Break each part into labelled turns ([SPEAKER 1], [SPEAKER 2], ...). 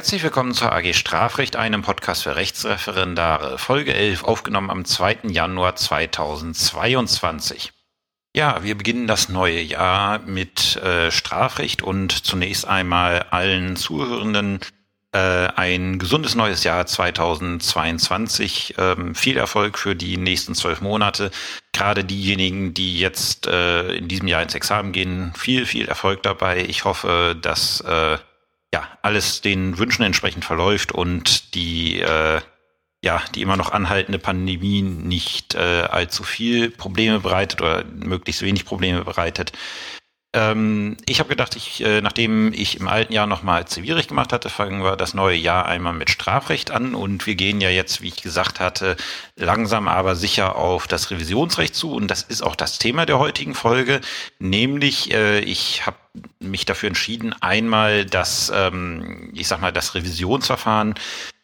[SPEAKER 1] Herzlich willkommen zur AG Strafrecht, einem Podcast für Rechtsreferendare, Folge 11, aufgenommen am 2. Januar 2022. Ja, wir beginnen das neue Jahr mit äh, Strafrecht und zunächst einmal allen Zuhörenden äh, ein gesundes neues Jahr 2022. Ähm, viel Erfolg für die nächsten zwölf Monate. Gerade diejenigen, die jetzt äh, in diesem Jahr ins Examen gehen, viel, viel Erfolg dabei. Ich hoffe, dass äh, ja alles den Wünschen entsprechend verläuft und die äh, ja, die immer noch anhaltende Pandemie nicht äh, allzu viel Probleme bereitet oder möglichst wenig Probleme bereitet. Ähm, ich habe gedacht, ich, äh, nachdem ich im alten Jahr nochmal Zivilrecht gemacht hatte, fangen wir das neue Jahr einmal mit Strafrecht an. Und wir gehen ja jetzt, wie ich gesagt hatte, langsam aber sicher auf das Revisionsrecht zu. Und das ist auch das Thema der heutigen Folge, nämlich äh, ich habe mich dafür entschieden, einmal das, ähm, ich sag mal, das Revisionsverfahren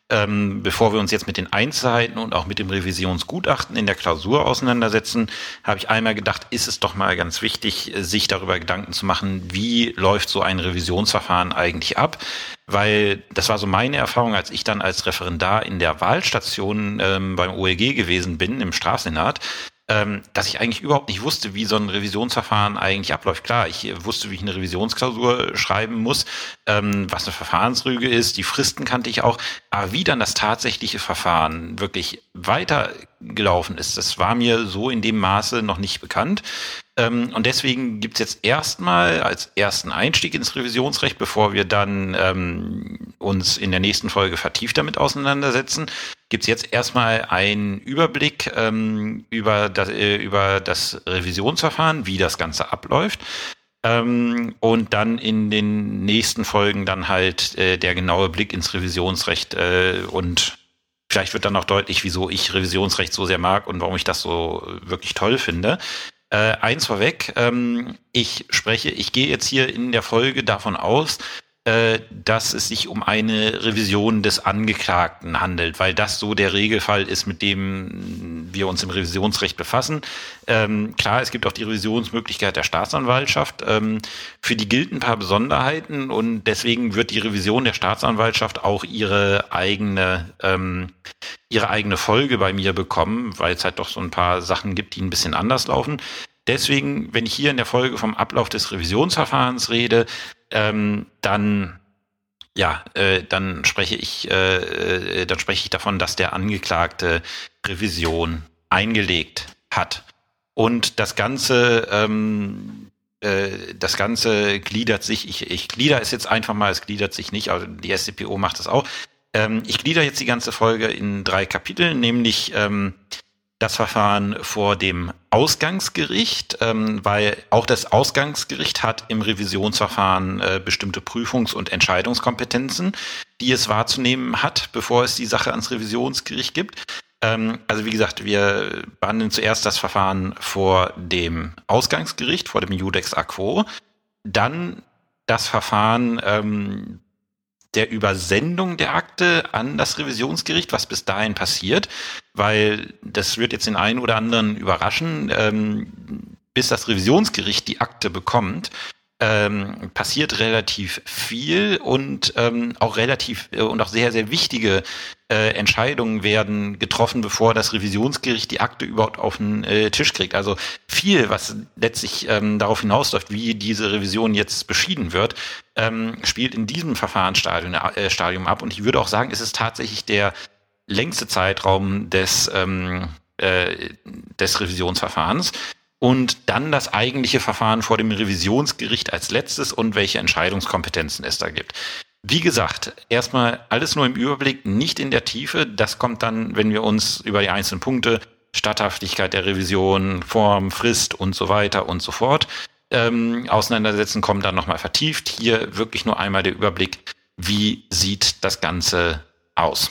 [SPEAKER 1] ähm, bevor wir uns jetzt mit den Einzelheiten und auch mit dem Revisionsgutachten in der Klausur auseinandersetzen, habe ich einmal gedacht, ist es doch mal ganz wichtig, sich darüber Gedanken zu machen, wie läuft so ein Revisionsverfahren eigentlich ab? Weil das war so meine Erfahrung, als ich dann als Referendar in der Wahlstation ähm, beim OEG gewesen bin, im Strafsenat, ähm, dass ich eigentlich überhaupt nicht wusste, wie so ein Revisionsverfahren eigentlich abläuft. Klar, ich wusste, wie ich eine Revisionsklausur schreiben muss, ähm, was eine Verfahrensrüge ist, die Fristen kannte ich auch, aber wie dann das tatsächliche Verfahren wirklich weitergelaufen ist, das war mir so in dem Maße noch nicht bekannt. Ähm, und deswegen gibt's jetzt erstmal als ersten Einstieg ins Revisionsrecht, bevor wir dann ähm, uns in der nächsten Folge vertieft damit auseinandersetzen, gibt's jetzt erstmal einen Überblick ähm, über, das, äh, über das Revisionsverfahren, wie das Ganze abläuft. Ähm, und dann in den nächsten Folgen dann halt äh, der genaue Blick ins Revisionsrecht äh, und vielleicht wird dann auch deutlich, wieso ich Revisionsrecht so sehr mag und warum ich das so wirklich toll finde. Äh, eins vorweg, ähm, ich spreche, ich gehe jetzt hier in der Folge davon aus, dass es sich um eine Revision des Angeklagten handelt, weil das so der Regelfall ist, mit dem wir uns im Revisionsrecht befassen. Ähm, klar, es gibt auch die Revisionsmöglichkeit der Staatsanwaltschaft. Ähm, für die gilt ein paar Besonderheiten und deswegen wird die Revision der Staatsanwaltschaft auch ihre eigene ähm, ihre eigene Folge bei mir bekommen, weil es halt doch so ein paar Sachen gibt, die ein bisschen anders laufen. Deswegen, wenn ich hier in der Folge vom Ablauf des Revisionsverfahrens rede, ähm, dann ja, äh, dann spreche ich, äh, äh, dann spreche ich davon, dass der Angeklagte Revision eingelegt hat. Und das Ganze, ähm, äh, das Ganze gliedert sich, ich, ich glieder es jetzt einfach mal, es gliedert sich nicht, aber die SCPO macht es auch. Ähm, ich glieder jetzt die ganze Folge in drei Kapitel, nämlich ähm, das Verfahren vor dem Ausgangsgericht, ähm, weil auch das Ausgangsgericht hat im Revisionsverfahren äh, bestimmte Prüfungs- und Entscheidungskompetenzen, die es wahrzunehmen hat, bevor es die Sache ans Revisionsgericht gibt. Ähm, also wie gesagt, wir behandeln zuerst das Verfahren vor dem Ausgangsgericht, vor dem Judex Aquo, dann das Verfahren ähm, der Übersendung der Akte an das Revisionsgericht, was bis dahin passiert, weil das wird jetzt den einen oder anderen überraschen, ähm, bis das Revisionsgericht die Akte bekommt, ähm, passiert relativ viel und ähm, auch relativ äh, und auch sehr, sehr wichtige äh, Entscheidungen werden getroffen, bevor das Revisionsgericht die Akte überhaupt auf den äh, Tisch kriegt. Also viel, was letztlich ähm, darauf hinausläuft, wie diese Revision jetzt beschieden wird, ähm, spielt in diesem Verfahrensstadium äh, Stadium ab. Und ich würde auch sagen, es ist tatsächlich der längste Zeitraum des, ähm, äh, des Revisionsverfahrens und dann das eigentliche Verfahren vor dem Revisionsgericht als letztes und welche Entscheidungskompetenzen es da gibt. Wie gesagt, erstmal alles nur im Überblick, nicht in der Tiefe. Das kommt dann, wenn wir uns über die einzelnen Punkte, Statthaftigkeit der Revision, Form, Frist und so weiter und so fort ähm, auseinandersetzen, kommen dann nochmal vertieft. Hier wirklich nur einmal der Überblick, wie sieht das Ganze aus.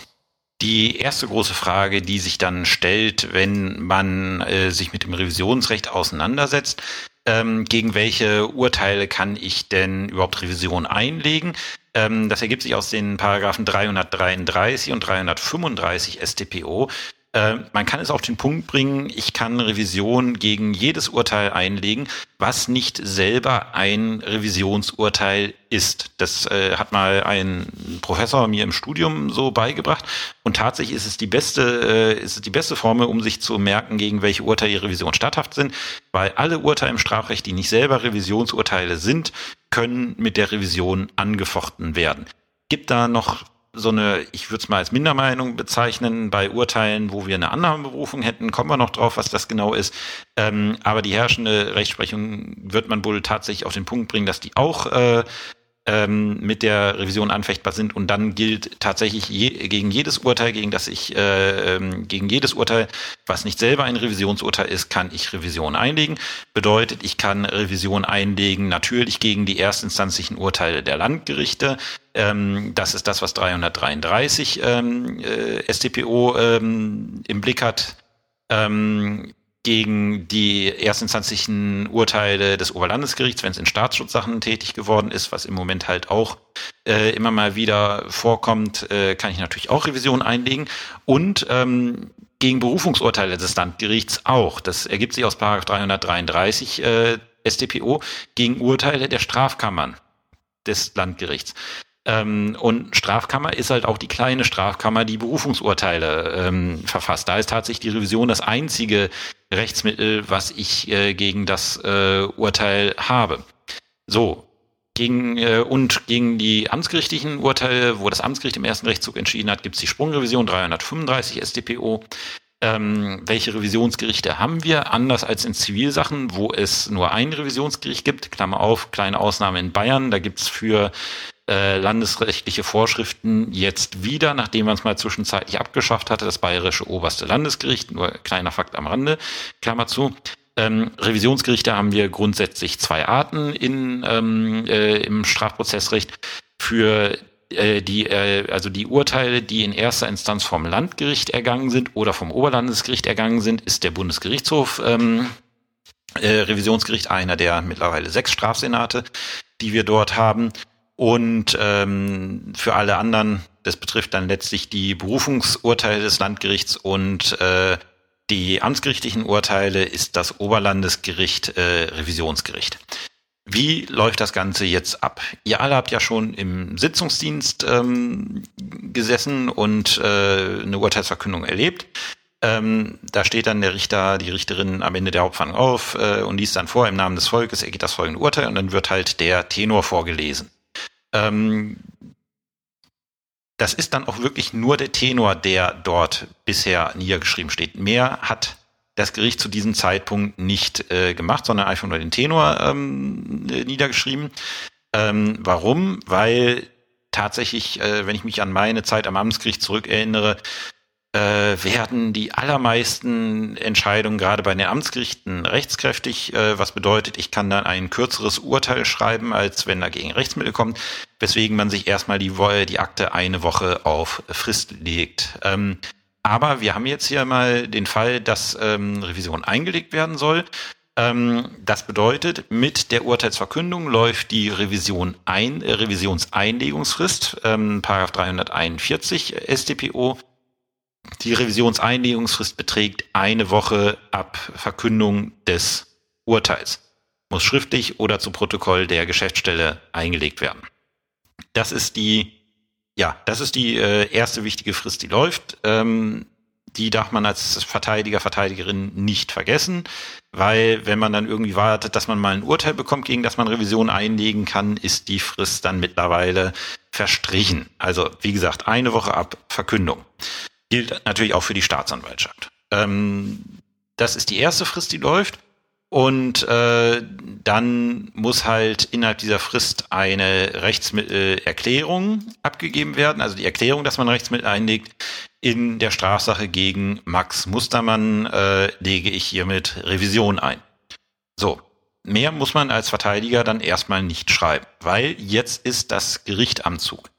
[SPEAKER 1] Die erste große Frage, die sich dann stellt, wenn man äh, sich mit dem Revisionsrecht auseinandersetzt, ähm, gegen welche Urteile kann ich denn überhaupt Revision einlegen? Ähm, das ergibt sich aus den Paragraphen 333 und 335 StPO. Äh, man kann es auf den Punkt bringen, ich kann Revision gegen jedes Urteil einlegen, was nicht selber ein Revisionsurteil ist. Das äh, hat mal ein Professor mir im Studium so beigebracht. Und tatsächlich ist es die beste, äh, ist es die beste Formel, um sich zu merken, gegen welche Urteile Revision statthaft sind, weil alle Urteile im Strafrecht, die nicht selber Revisionsurteile sind, können mit der Revision angefochten werden. Gibt da noch so eine, ich würde es mal als Mindermeinung bezeichnen, bei Urteilen, wo wir eine Annahmeberufung hätten, kommen wir noch drauf, was das genau ist. Ähm, aber die herrschende Rechtsprechung wird man wohl tatsächlich auf den Punkt bringen, dass die auch äh, ähm, mit der Revision anfechtbar sind und dann gilt tatsächlich je, gegen jedes Urteil, gegen das ich äh, ähm, gegen jedes Urteil, was nicht selber ein Revisionsurteil ist, kann ich Revision einlegen. Bedeutet, ich kann Revision einlegen natürlich gegen die erstinstanzlichen Urteile der Landgerichte. Ähm, das ist das, was 333 ähm, äh, StPO ähm, im Blick hat. Ähm, gegen die erstinstanzlichen Urteile des Oberlandesgerichts, wenn es in Staatsschutzsachen tätig geworden ist, was im Moment halt auch äh, immer mal wieder vorkommt, äh, kann ich natürlich auch Revision einlegen. Und ähm, gegen Berufungsurteile des Landgerichts auch. Das ergibt sich aus 333 äh, StPO gegen Urteile der Strafkammern des Landgerichts. Ähm, und Strafkammer ist halt auch die kleine Strafkammer, die Berufungsurteile ähm, verfasst. Da ist tatsächlich die Revision das einzige Rechtsmittel, was ich äh, gegen das äh, Urteil habe. So, gegen, äh, und gegen die amtsgerichtlichen Urteile, wo das Amtsgericht im ersten Rechtszug entschieden hat, gibt es die Sprungrevision 335 StPO. Ähm, welche Revisionsgerichte haben wir? Anders als in Zivilsachen, wo es nur ein Revisionsgericht gibt, Klammer auf, kleine Ausnahme in Bayern, da gibt es für äh, landesrechtliche Vorschriften jetzt wieder, nachdem man es mal zwischenzeitlich abgeschafft hatte, das bayerische oberste Landesgericht, nur kleiner Fakt am Rande, Klammer zu. Ähm, Revisionsgerichte haben wir grundsätzlich zwei Arten in, ähm, äh, im Strafprozessrecht. Für äh, die, äh, also die Urteile, die in erster Instanz vom Landgericht ergangen sind oder vom Oberlandesgericht ergangen sind, ist der Bundesgerichtshof ähm, äh, Revisionsgericht einer der mittlerweile sechs Strafsenate, die wir dort haben. Und ähm, für alle anderen, das betrifft dann letztlich die Berufungsurteile des Landgerichts und äh, die amtsgerichtlichen Urteile ist das Oberlandesgericht äh, Revisionsgericht. Wie läuft das Ganze jetzt ab? Ihr alle habt ja schon im Sitzungsdienst ähm, gesessen und äh, eine Urteilsverkündung erlebt. Ähm, da steht dann der Richter, die Richterin am Ende der Hauptverhandlung auf äh, und liest dann vor, im Namen des Volkes ergeht das folgende Urteil und dann wird halt der Tenor vorgelesen. Ähm, das ist dann auch wirklich nur der Tenor, der dort bisher niedergeschrieben steht. Mehr hat das Gericht zu diesem Zeitpunkt nicht äh, gemacht, sondern einfach nur den Tenor ähm, niedergeschrieben. Ähm, warum? Weil tatsächlich, äh, wenn ich mich an meine Zeit am Amtsgericht zurückerinnere, äh, werden die allermeisten Entscheidungen gerade bei den Amtsgerichten rechtskräftig, äh, was bedeutet, ich kann dann ein kürzeres Urteil schreiben, als wenn dagegen Rechtsmittel kommt, weswegen man sich erstmal die, die Akte eine Woche auf Frist legt. Ähm, aber wir haben jetzt hier mal den Fall, dass ähm, Revision eingelegt werden soll. Ähm, das bedeutet, mit der Urteilsverkündung läuft die Revision ein, äh, Revisionseinlegungsfrist, ähm, Paragraph 341 StPO die Revisionseinlegungsfrist beträgt eine Woche ab Verkündung des Urteils. Muss schriftlich oder zu Protokoll der Geschäftsstelle eingelegt werden. Das ist die, ja, das ist die äh, erste wichtige Frist, die läuft. Ähm, die darf man als Verteidiger, Verteidigerin nicht vergessen, weil wenn man dann irgendwie wartet, dass man mal ein Urteil bekommt, gegen das man Revision einlegen kann, ist die Frist dann mittlerweile verstrichen. Also wie gesagt, eine Woche ab Verkündung gilt natürlich auch für die Staatsanwaltschaft. Ähm, das ist die erste Frist, die läuft. Und äh, dann muss halt innerhalb dieser Frist eine Rechtsmittelerklärung abgegeben werden, also die Erklärung, dass man Rechtsmittel einlegt. In der Strafsache gegen Max Mustermann äh, lege ich hiermit Revision ein. So, mehr muss man als Verteidiger dann erstmal nicht schreiben, weil jetzt ist das Gericht am Zug.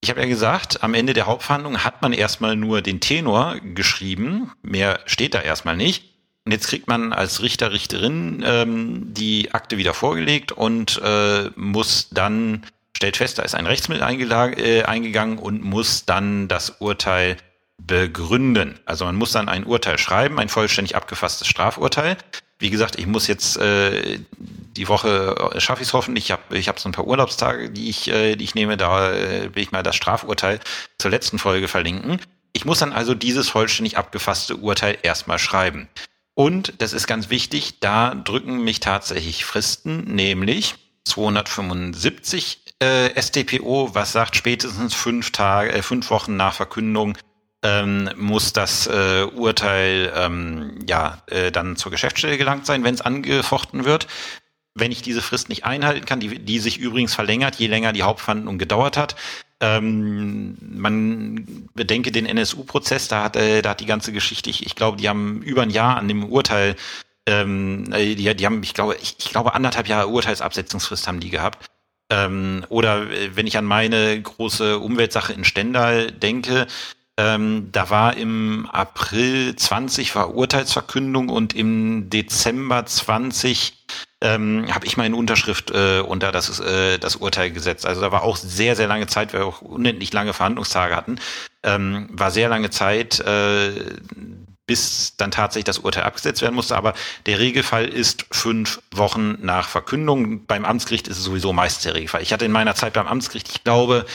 [SPEAKER 1] Ich habe ja gesagt, am Ende der Hauptverhandlung hat man erstmal nur den Tenor geschrieben, mehr steht da erstmal nicht. Und jetzt kriegt man als Richter, Richterin ähm, die Akte wieder vorgelegt und äh, muss dann, stellt fest, da ist ein Rechtsmittel äh, eingegangen und muss dann das Urteil begründen. Also man muss dann ein Urteil schreiben, ein vollständig abgefasstes Strafurteil. Wie gesagt, ich muss jetzt äh, die Woche äh, schaffe ich es hoffentlich. Ich habe ich hab so ein paar Urlaubstage, die ich, äh, die ich nehme. Da äh, will ich mal das Strafurteil zur letzten Folge verlinken. Ich muss dann also dieses vollständig abgefasste Urteil erstmal schreiben. Und das ist ganz wichtig, da drücken mich tatsächlich Fristen, nämlich 275 äh, StPO, was sagt spätestens fünf Tage, äh, fünf Wochen nach Verkündung ähm, muss das äh, Urteil ähm, ja äh, dann zur Geschäftsstelle gelangt sein, wenn es angefochten wird. Wenn ich diese Frist nicht einhalten kann, die, die sich übrigens verlängert, je länger die Hauptverhandlung gedauert hat, ähm, man bedenke den NSU-Prozess, da hat, äh, da hat die ganze Geschichte, ich, ich glaube, die haben über ein Jahr an dem Urteil, ähm, äh, die, die haben, ich glaube, ich, ich glaube, anderthalb Jahre Urteilsabsetzungsfrist haben die gehabt. Ähm, oder äh, wenn ich an meine große Umweltsache in Stendal denke, ähm, da war im April 20 war Urteilsverkündung und im Dezember 20 ähm, habe ich meine Unterschrift äh, unter das, äh, das Urteil gesetzt. Also da war auch sehr, sehr lange Zeit, weil wir auch unendlich lange Verhandlungstage hatten. Ähm, war sehr lange Zeit, äh, bis dann tatsächlich das Urteil abgesetzt werden musste. Aber der Regelfall ist fünf Wochen nach Verkündung. Beim Amtsgericht ist es sowieso meist der Regelfall. Ich hatte in meiner Zeit beim Amtsgericht, ich glaube,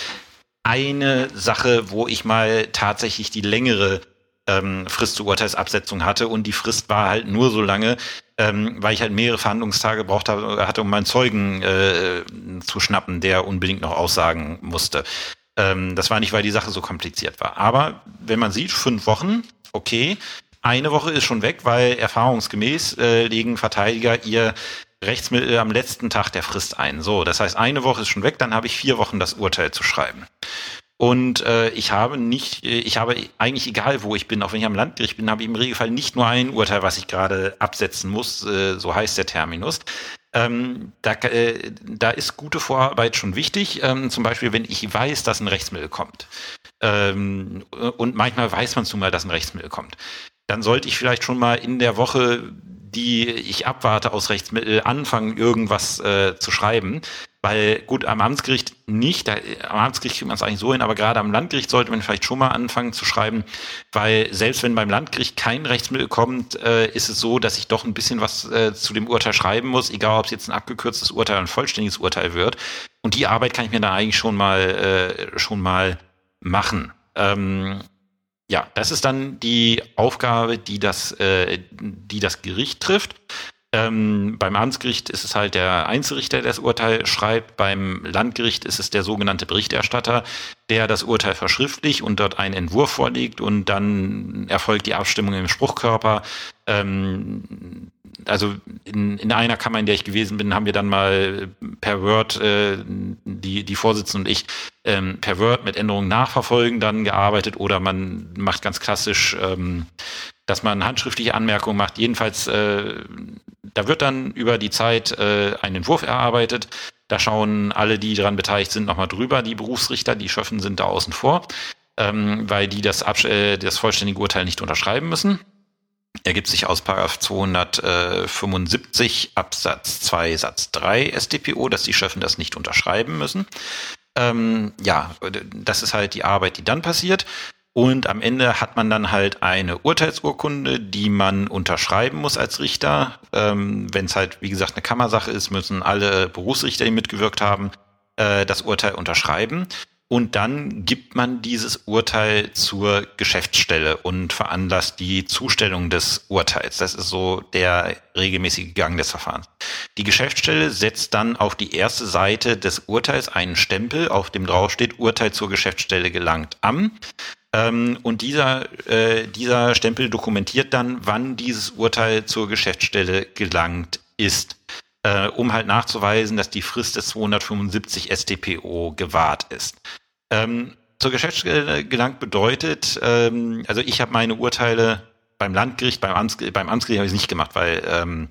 [SPEAKER 1] eine Sache, wo ich mal tatsächlich die längere ähm, Frist zur Urteilsabsetzung hatte und die Frist war halt nur so lange, ähm, weil ich halt mehrere Verhandlungstage braucht habe, hatte, um meinen Zeugen äh, zu schnappen, der unbedingt noch aussagen musste. Ähm, das war nicht, weil die Sache so kompliziert war. Aber wenn man sieht, fünf Wochen, okay, eine Woche ist schon weg, weil erfahrungsgemäß äh, legen Verteidiger ihr Rechtsmittel am letzten Tag der Frist ein. So, das heißt, eine Woche ist schon weg, dann habe ich vier Wochen das Urteil zu schreiben. Und äh, ich habe nicht, äh, ich habe eigentlich egal, wo ich bin, auch wenn ich am Landgericht bin, habe ich im Regelfall nicht nur ein Urteil, was ich gerade absetzen muss, äh, so heißt der Terminus. Ähm, da, äh, da ist gute Vorarbeit schon wichtig, ähm, zum Beispiel, wenn ich weiß, dass ein Rechtsmittel kommt. Ähm, und manchmal weiß man zumal, dass ein Rechtsmittel kommt. Dann sollte ich vielleicht schon mal in der Woche die ich abwarte aus Rechtsmittel, anfangen, irgendwas äh, zu schreiben. Weil gut, am Amtsgericht nicht, da, am Amtsgericht kriegt man es eigentlich so hin, aber gerade am Landgericht sollte man vielleicht schon mal anfangen zu schreiben, weil selbst wenn beim Landgericht kein Rechtsmittel kommt, äh, ist es so, dass ich doch ein bisschen was äh, zu dem Urteil schreiben muss, egal ob es jetzt ein abgekürztes Urteil oder ein vollständiges Urteil wird. Und die Arbeit kann ich mir da eigentlich schon mal äh, schon mal machen. Ähm, ja, das ist dann die Aufgabe, die das, äh, die das Gericht trifft. Ähm, beim Amtsgericht ist es halt der Einzelrichter, der das Urteil schreibt. Beim Landgericht ist es der sogenannte Berichterstatter, der das Urteil verschriftlicht und dort einen Entwurf vorlegt und dann erfolgt die Abstimmung im Spruchkörper. Ähm, also in, in einer Kammer, in der ich gewesen bin, haben wir dann mal per Word, äh, die, die Vorsitzende und ich, ähm, per Word mit Änderungen nachverfolgen dann gearbeitet oder man macht ganz klassisch, ähm, dass man handschriftliche Anmerkungen macht. Jedenfalls, äh, da wird dann über die Zeit äh, ein Entwurf erarbeitet. Da schauen alle, die daran beteiligt sind, nochmal drüber. Die Berufsrichter, die Schöffen sind da außen vor, ähm, weil die das, äh, das vollständige Urteil nicht unterschreiben müssen ergibt sich aus Paragraph 275 Absatz 2 Satz 3 StPO, dass die Schöffen das nicht unterschreiben müssen. Ähm, ja, das ist halt die Arbeit, die dann passiert. Und am Ende hat man dann halt eine Urteilsurkunde, die man unterschreiben muss als Richter. Ähm, Wenn es halt, wie gesagt, eine Kammersache ist, müssen alle Berufsrichter, die mitgewirkt haben, äh, das Urteil unterschreiben. Und dann gibt man dieses Urteil zur Geschäftsstelle und veranlasst die Zustellung des Urteils. Das ist so der regelmäßige Gang des Verfahrens. Die Geschäftsstelle setzt dann auf die erste Seite des Urteils einen Stempel, auf dem draufsteht, Urteil zur Geschäftsstelle gelangt am. Ähm, und dieser, äh, dieser Stempel dokumentiert dann, wann dieses Urteil zur Geschäftsstelle gelangt ist äh, um halt nachzuweisen, dass die Frist des 275 StPO gewahrt ist. Ähm, zur Geschäftsstelle gelangt bedeutet, ähm, also ich habe meine Urteile beim Landgericht, beim, Amts, beim Amtsgericht habe ich es nicht gemacht, weil ähm,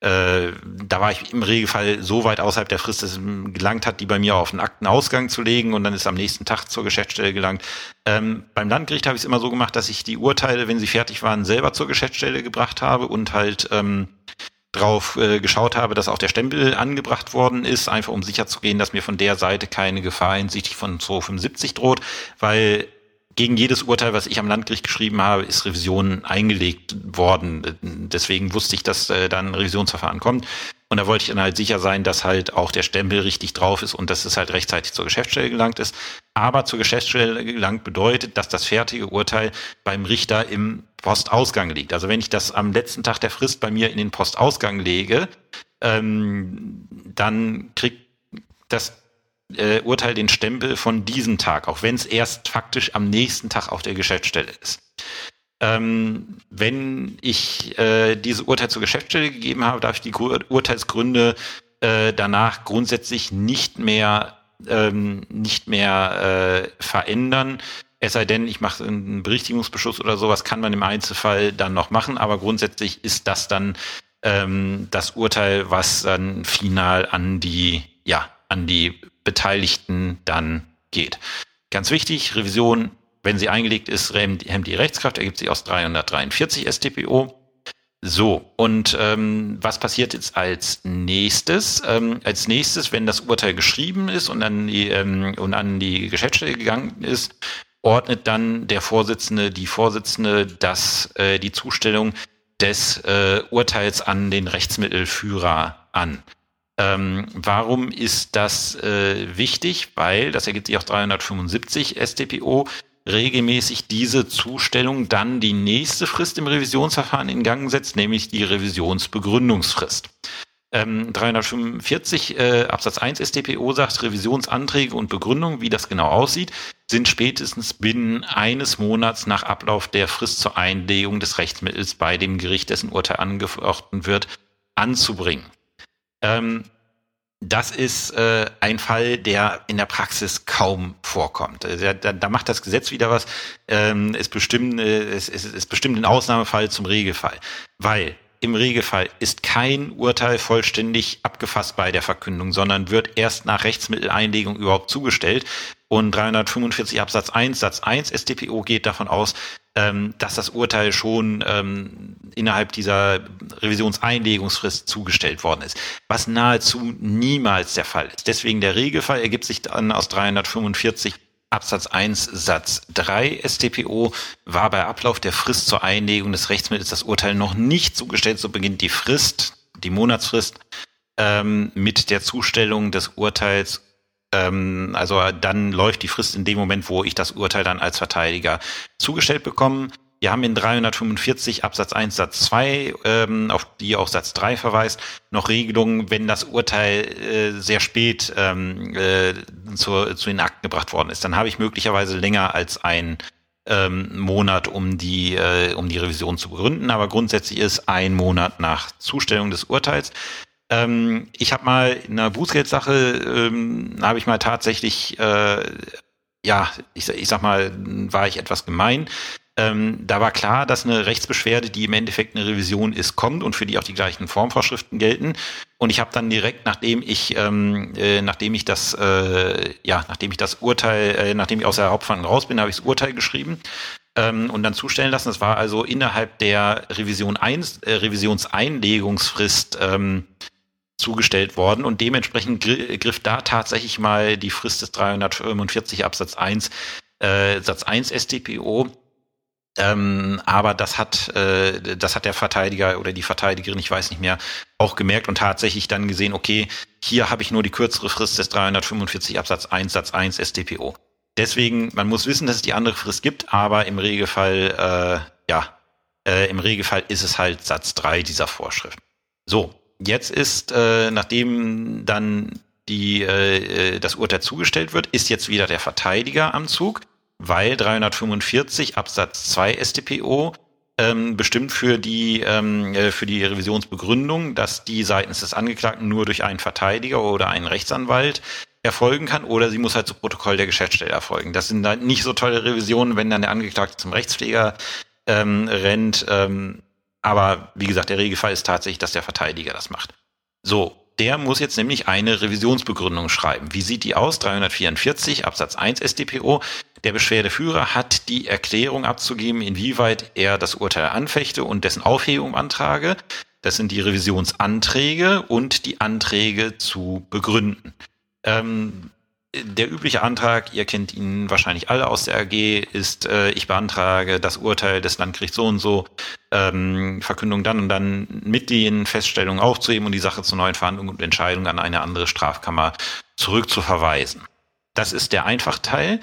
[SPEAKER 1] äh, da war ich im Regelfall so weit außerhalb der Frist, dass es gelangt hat, die bei mir auf den Aktenausgang zu legen und dann ist am nächsten Tag zur Geschäftsstelle gelangt. Ähm, beim Landgericht habe ich es immer so gemacht, dass ich die Urteile, wenn sie fertig waren, selber zur Geschäftsstelle gebracht habe und halt ähm, drauf äh, geschaut habe, dass auch der Stempel angebracht worden ist, einfach um sicherzugehen, dass mir von der Seite keine Gefahr hinsichtlich von 275 droht, weil gegen jedes Urteil, was ich am Landgericht geschrieben habe, ist Revision eingelegt worden. Deswegen wusste ich, dass äh, dann ein Revisionsverfahren kommt. Und da wollte ich dann halt sicher sein, dass halt auch der Stempel richtig drauf ist und dass es halt rechtzeitig zur Geschäftsstelle gelangt ist. Aber zur Geschäftsstelle gelangt bedeutet, dass das fertige Urteil beim Richter im Postausgang liegt. Also wenn ich das am letzten Tag der Frist bei mir in den Postausgang lege, ähm, dann kriegt das äh, Urteil den Stempel von diesem Tag, auch wenn es erst faktisch am nächsten Tag auf der Geschäftsstelle ist. Ähm, wenn ich äh, diese Urteil zur Geschäftsstelle gegeben habe, darf ich die Urteilsgründe äh, danach grundsätzlich nicht mehr ähm, nicht mehr äh, verändern. Es sei denn, ich mache einen Berichtigungsbeschluss oder sowas, kann man im Einzelfall dann noch machen, aber grundsätzlich ist das dann ähm, das Urteil, was dann final an die, ja, an die Beteiligten dann geht. Ganz wichtig, Revision, wenn sie eingelegt ist, hemmt die Rechtskraft, ergibt sich aus 343 StPO. So, und ähm, was passiert jetzt als nächstes? Ähm, als nächstes, wenn das Urteil geschrieben ist und an die, ähm, und an die Geschäftsstelle gegangen ist, ordnet dann der Vorsitzende, die Vorsitzende, das, äh, die Zustellung des äh, Urteils an den Rechtsmittelführer an. Ähm, warum ist das äh, wichtig? Weil, das ergibt sich auch 375 StPO, regelmäßig diese Zustellung dann die nächste Frist im Revisionsverfahren in Gang setzt, nämlich die Revisionsbegründungsfrist. Ähm, 345 äh, Absatz 1 StPO sagt, Revisionsanträge und Begründung, wie das genau aussieht, sind spätestens binnen eines Monats nach Ablauf der Frist zur Einlegung des Rechtsmittels bei dem Gericht, dessen Urteil angefochten wird, anzubringen. Ähm, das ist äh, ein Fall, der in der Praxis kaum vorkommt. Äh, da, da macht das Gesetz wieder was. Ähm, es, bestimmt, äh, es, es, es bestimmt den Ausnahmefall zum Regelfall. Weil im Regelfall ist kein Urteil vollständig abgefasst bei der Verkündung, sondern wird erst nach Rechtsmitteleinlegung überhaupt zugestellt. Und 345 Absatz 1 Satz 1 StPO geht davon aus, ähm, dass das Urteil schon ähm, innerhalb dieser Revisionseinlegungsfrist zugestellt worden ist, was nahezu niemals der Fall ist. Deswegen der Regelfall ergibt sich dann aus 345 Absatz 1 Satz 3 StPO war bei Ablauf der Frist zur Einlegung des Rechtsmittels das Urteil noch nicht zugestellt, so beginnt die Frist, die Monatsfrist, ähm, mit der Zustellung des Urteils ähm, also dann läuft die Frist in dem Moment, wo ich das Urteil dann als Verteidiger zugestellt bekomme. Wir haben in 345 Absatz 1 Satz 2, ähm, auf die auch Satz 3 verweist, noch Regelungen, wenn das Urteil äh, sehr spät ähm, äh, zu, zu den Akten gebracht worden ist. Dann habe ich möglicherweise länger als ein ähm, Monat, um die, äh, um die Revision zu begründen. Aber grundsätzlich ist ein Monat nach Zustellung des Urteils. Ähm, ich habe mal in einer Bußgeldsache, ähm, habe ich mal tatsächlich, äh, ja, ich, ich sag mal, war ich etwas gemein. Ähm, da war klar, dass eine Rechtsbeschwerde, die im Endeffekt eine Revision ist, kommt und für die auch die gleichen Formvorschriften gelten. Und ich habe dann direkt, nachdem ich, ähm, äh, nachdem ich das, äh, ja, nachdem ich das Urteil, äh, nachdem ich aus der Hauptverhandlung raus bin, habe ich das Urteil geschrieben ähm, und dann zustellen lassen. Das war also innerhalb der Revision 1, äh, Revisionseinlegungsfrist ähm, zugestellt worden und dementsprechend griff da tatsächlich mal die Frist des 345 Absatz 1 äh, Satz 1 StPO. Ähm, aber das hat, äh, das hat der Verteidiger oder die Verteidigerin, ich weiß nicht mehr, auch gemerkt und tatsächlich dann gesehen, okay, hier habe ich nur die kürzere Frist des 345 Absatz 1 Satz 1 StPO. Deswegen, man muss wissen, dass es die andere Frist gibt, aber im Regelfall, äh, ja, äh, im Regelfall ist es halt Satz 3 dieser Vorschrift. So, Jetzt ist, äh, nachdem dann die, äh, das Urteil zugestellt wird, ist jetzt wieder der Verteidiger am Zug, weil 345 Absatz 2 StPO ähm, bestimmt für die, ähm, äh, für die Revisionsbegründung, dass die seitens des Angeklagten nur durch einen Verteidiger oder einen Rechtsanwalt erfolgen kann oder sie muss halt zu Protokoll der Geschäftsstelle erfolgen. Das sind dann nicht so tolle Revisionen, wenn dann der Angeklagte zum Rechtspfleger ähm, rennt. Ähm, aber wie gesagt, der Regelfall ist tatsächlich, dass der Verteidiger das macht. So, der muss jetzt nämlich eine Revisionsbegründung schreiben. Wie sieht die aus? 344 Absatz 1 StPO. Der Beschwerdeführer hat die Erklärung abzugeben, inwieweit er das Urteil anfechte und dessen Aufhebung antrage. Das sind die Revisionsanträge und die Anträge zu begründen. Ähm, der übliche Antrag, ihr kennt ihn wahrscheinlich alle aus der AG, ist, äh, ich beantrage das Urteil des Landgerichts so und so, ähm, Verkündung dann und dann mit den Feststellungen aufzuheben und die Sache zur neuen Verhandlung und Entscheidung an eine andere Strafkammer zurückzuverweisen. Das ist der Einfachteil.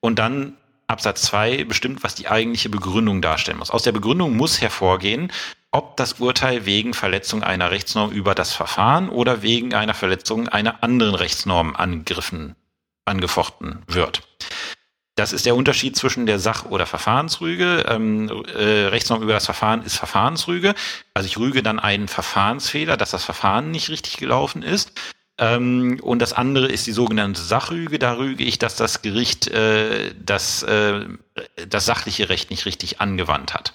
[SPEAKER 1] Und dann Absatz 2 bestimmt, was die eigentliche Begründung darstellen muss. Aus der Begründung muss hervorgehen, ob das Urteil wegen Verletzung einer Rechtsnorm über das Verfahren oder wegen einer Verletzung einer anderen Rechtsnorm angegriffen angefochten wird. Das ist der Unterschied zwischen der Sach- oder Verfahrensrüge. Ähm, äh, Rechtsnorm über das Verfahren ist Verfahrensrüge. Also ich rüge dann einen Verfahrensfehler, dass das Verfahren nicht richtig gelaufen ist. Ähm, und das andere ist die sogenannte Sachrüge. Da rüge ich, dass das Gericht äh, das, äh, das sachliche Recht nicht richtig angewandt hat.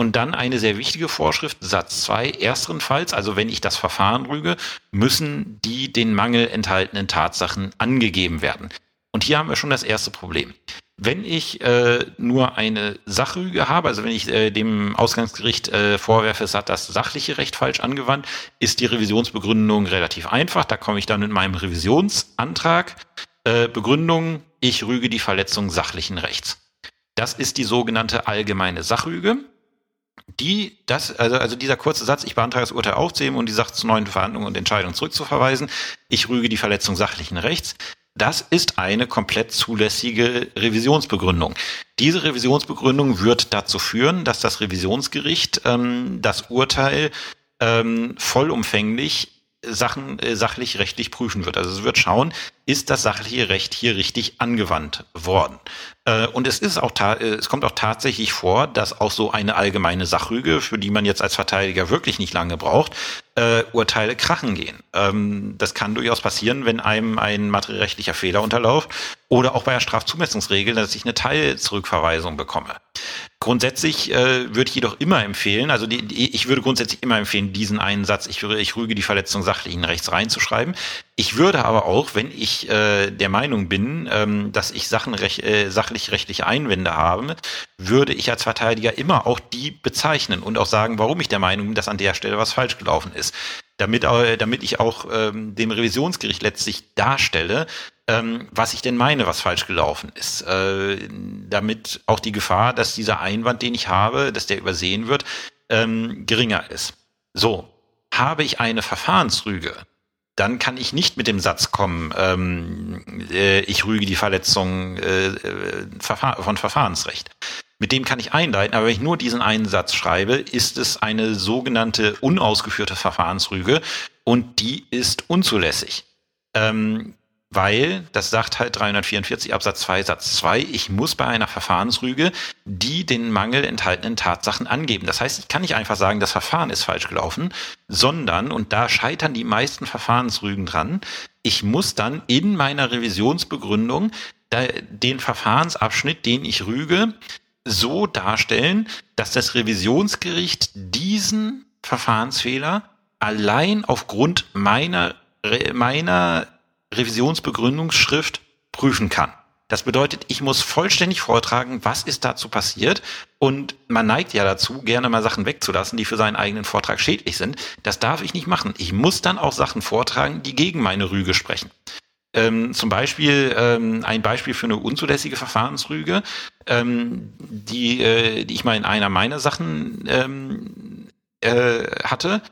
[SPEAKER 1] Und dann eine sehr wichtige Vorschrift, Satz 2, ersterenfalls, also wenn ich das Verfahren rüge, müssen die den Mangel enthaltenen Tatsachen angegeben werden. Und hier haben wir schon das erste Problem. Wenn ich äh, nur eine Sachrüge habe, also wenn ich äh, dem Ausgangsgericht äh, vorwerfe, es hat das sachliche Recht falsch angewandt, ist die Revisionsbegründung relativ einfach. Da komme ich dann mit meinem Revisionsantrag. Äh, Begründung, ich rüge die Verletzung sachlichen Rechts. Das ist die sogenannte allgemeine Sachrüge die, das, also, also dieser kurze Satz, ich beantrage das Urteil aufzuheben und die Sache zu neuen Verhandlungen und Entscheidungen zurückzuverweisen, ich rüge die Verletzung sachlichen Rechts, das ist eine komplett zulässige Revisionsbegründung. Diese Revisionsbegründung wird dazu führen, dass das Revisionsgericht ähm, das Urteil ähm, vollumfänglich Sachen äh, sachlich rechtlich prüfen wird. Also es wird schauen, ist das sachliche Recht hier richtig angewandt worden. Äh, und es ist auch äh, es kommt auch tatsächlich vor, dass auch so eine allgemeine Sachrüge, für die man jetzt als Verteidiger wirklich nicht lange braucht, äh, Urteile krachen gehen. Ähm, das kann durchaus passieren, wenn einem ein materiellrechtlicher Fehler unterläuft oder auch bei der Strafzumessungsregel, dass ich eine Teilzurückverweisung bekomme. Grundsätzlich äh, würde ich jedoch immer empfehlen, also die, die, ich würde grundsätzlich immer empfehlen, diesen einen Satz, ich, würde, ich rüge die Verletzung sachlichen Rechts reinzuschreiben. Ich würde aber auch, wenn ich äh, der Meinung bin, ähm, dass ich Sachen rech, äh, sachlich rechtliche Einwände habe, würde ich als Verteidiger immer auch die bezeichnen und auch sagen, warum ich der Meinung bin, dass an der Stelle was falsch gelaufen ist. Damit, äh, damit ich auch ähm, dem Revisionsgericht letztlich darstelle, ähm, was ich denn meine, was falsch gelaufen ist. Äh, damit auch die Gefahr, dass dieser Einwand, den ich habe, dass der übersehen wird, ähm, geringer ist. So, habe ich eine Verfahrensrüge, dann kann ich nicht mit dem Satz kommen, ähm, äh, ich rüge die Verletzung äh, äh von Verfahrensrecht. Mit dem kann ich einleiten, aber wenn ich nur diesen einen Satz schreibe, ist es eine sogenannte unausgeführte Verfahrensrüge und die ist unzulässig. Ähm, weil, das sagt halt 344 Absatz 2 Satz 2, ich muss bei einer Verfahrensrüge die den Mangel enthaltenen Tatsachen angeben. Das heißt, ich kann nicht einfach sagen, das Verfahren ist falsch gelaufen, sondern, und da scheitern die meisten Verfahrensrügen dran, ich muss dann in meiner Revisionsbegründung den Verfahrensabschnitt, den ich rüge, so darstellen, dass das Revisionsgericht diesen Verfahrensfehler allein aufgrund meiner, meiner Revisionsbegründungsschrift prüfen kann. Das bedeutet, ich muss vollständig vortragen, was ist dazu passiert. Und man neigt ja dazu, gerne mal Sachen wegzulassen, die für seinen eigenen Vortrag schädlich sind. Das darf ich nicht machen. Ich muss dann auch Sachen vortragen, die gegen meine Rüge sprechen. Ähm, zum Beispiel ähm, ein Beispiel für eine unzulässige Verfahrensrüge, ähm, die, äh, die ich mal in einer meiner Sachen ähm, äh, hatte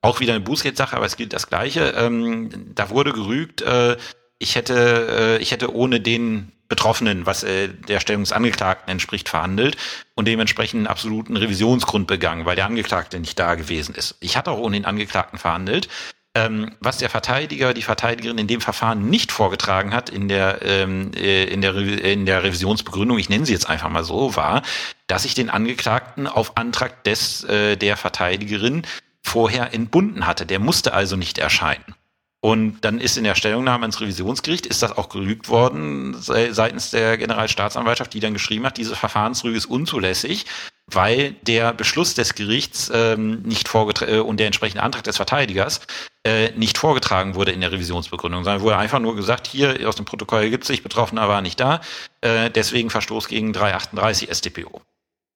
[SPEAKER 1] auch wieder eine Bußgeldsache, aber es gilt das Gleiche. Ähm, da wurde gerügt, äh, ich hätte, äh, ich hätte ohne den Betroffenen, was äh, der Stellung des Angeklagten entspricht, verhandelt und dementsprechend einen absoluten Revisionsgrund begangen, weil der Angeklagte nicht da gewesen ist. Ich hatte auch ohne den Angeklagten verhandelt. Ähm, was der Verteidiger, die Verteidigerin in dem Verfahren nicht vorgetragen hat in der, ähm, äh, in der, in der Revisionsbegründung, ich nenne sie jetzt einfach mal so, war, dass ich den Angeklagten auf Antrag des, äh, der Verteidigerin vorher entbunden hatte. Der musste also nicht erscheinen. Und dann ist in der Stellungnahme ins Revisionsgericht, ist das auch gerügt worden seitens der Generalstaatsanwaltschaft, die dann geschrieben hat, diese Verfahrensrüge ist unzulässig, weil der Beschluss des Gerichts ähm, nicht vorgetragen äh, und der entsprechende Antrag des Verteidigers äh, nicht vorgetragen wurde in der Revisionsbegründung, sondern wurde einfach nur gesagt, hier aus dem Protokoll gibt sich, Betroffener war nicht da, äh, deswegen Verstoß gegen 338 StPO.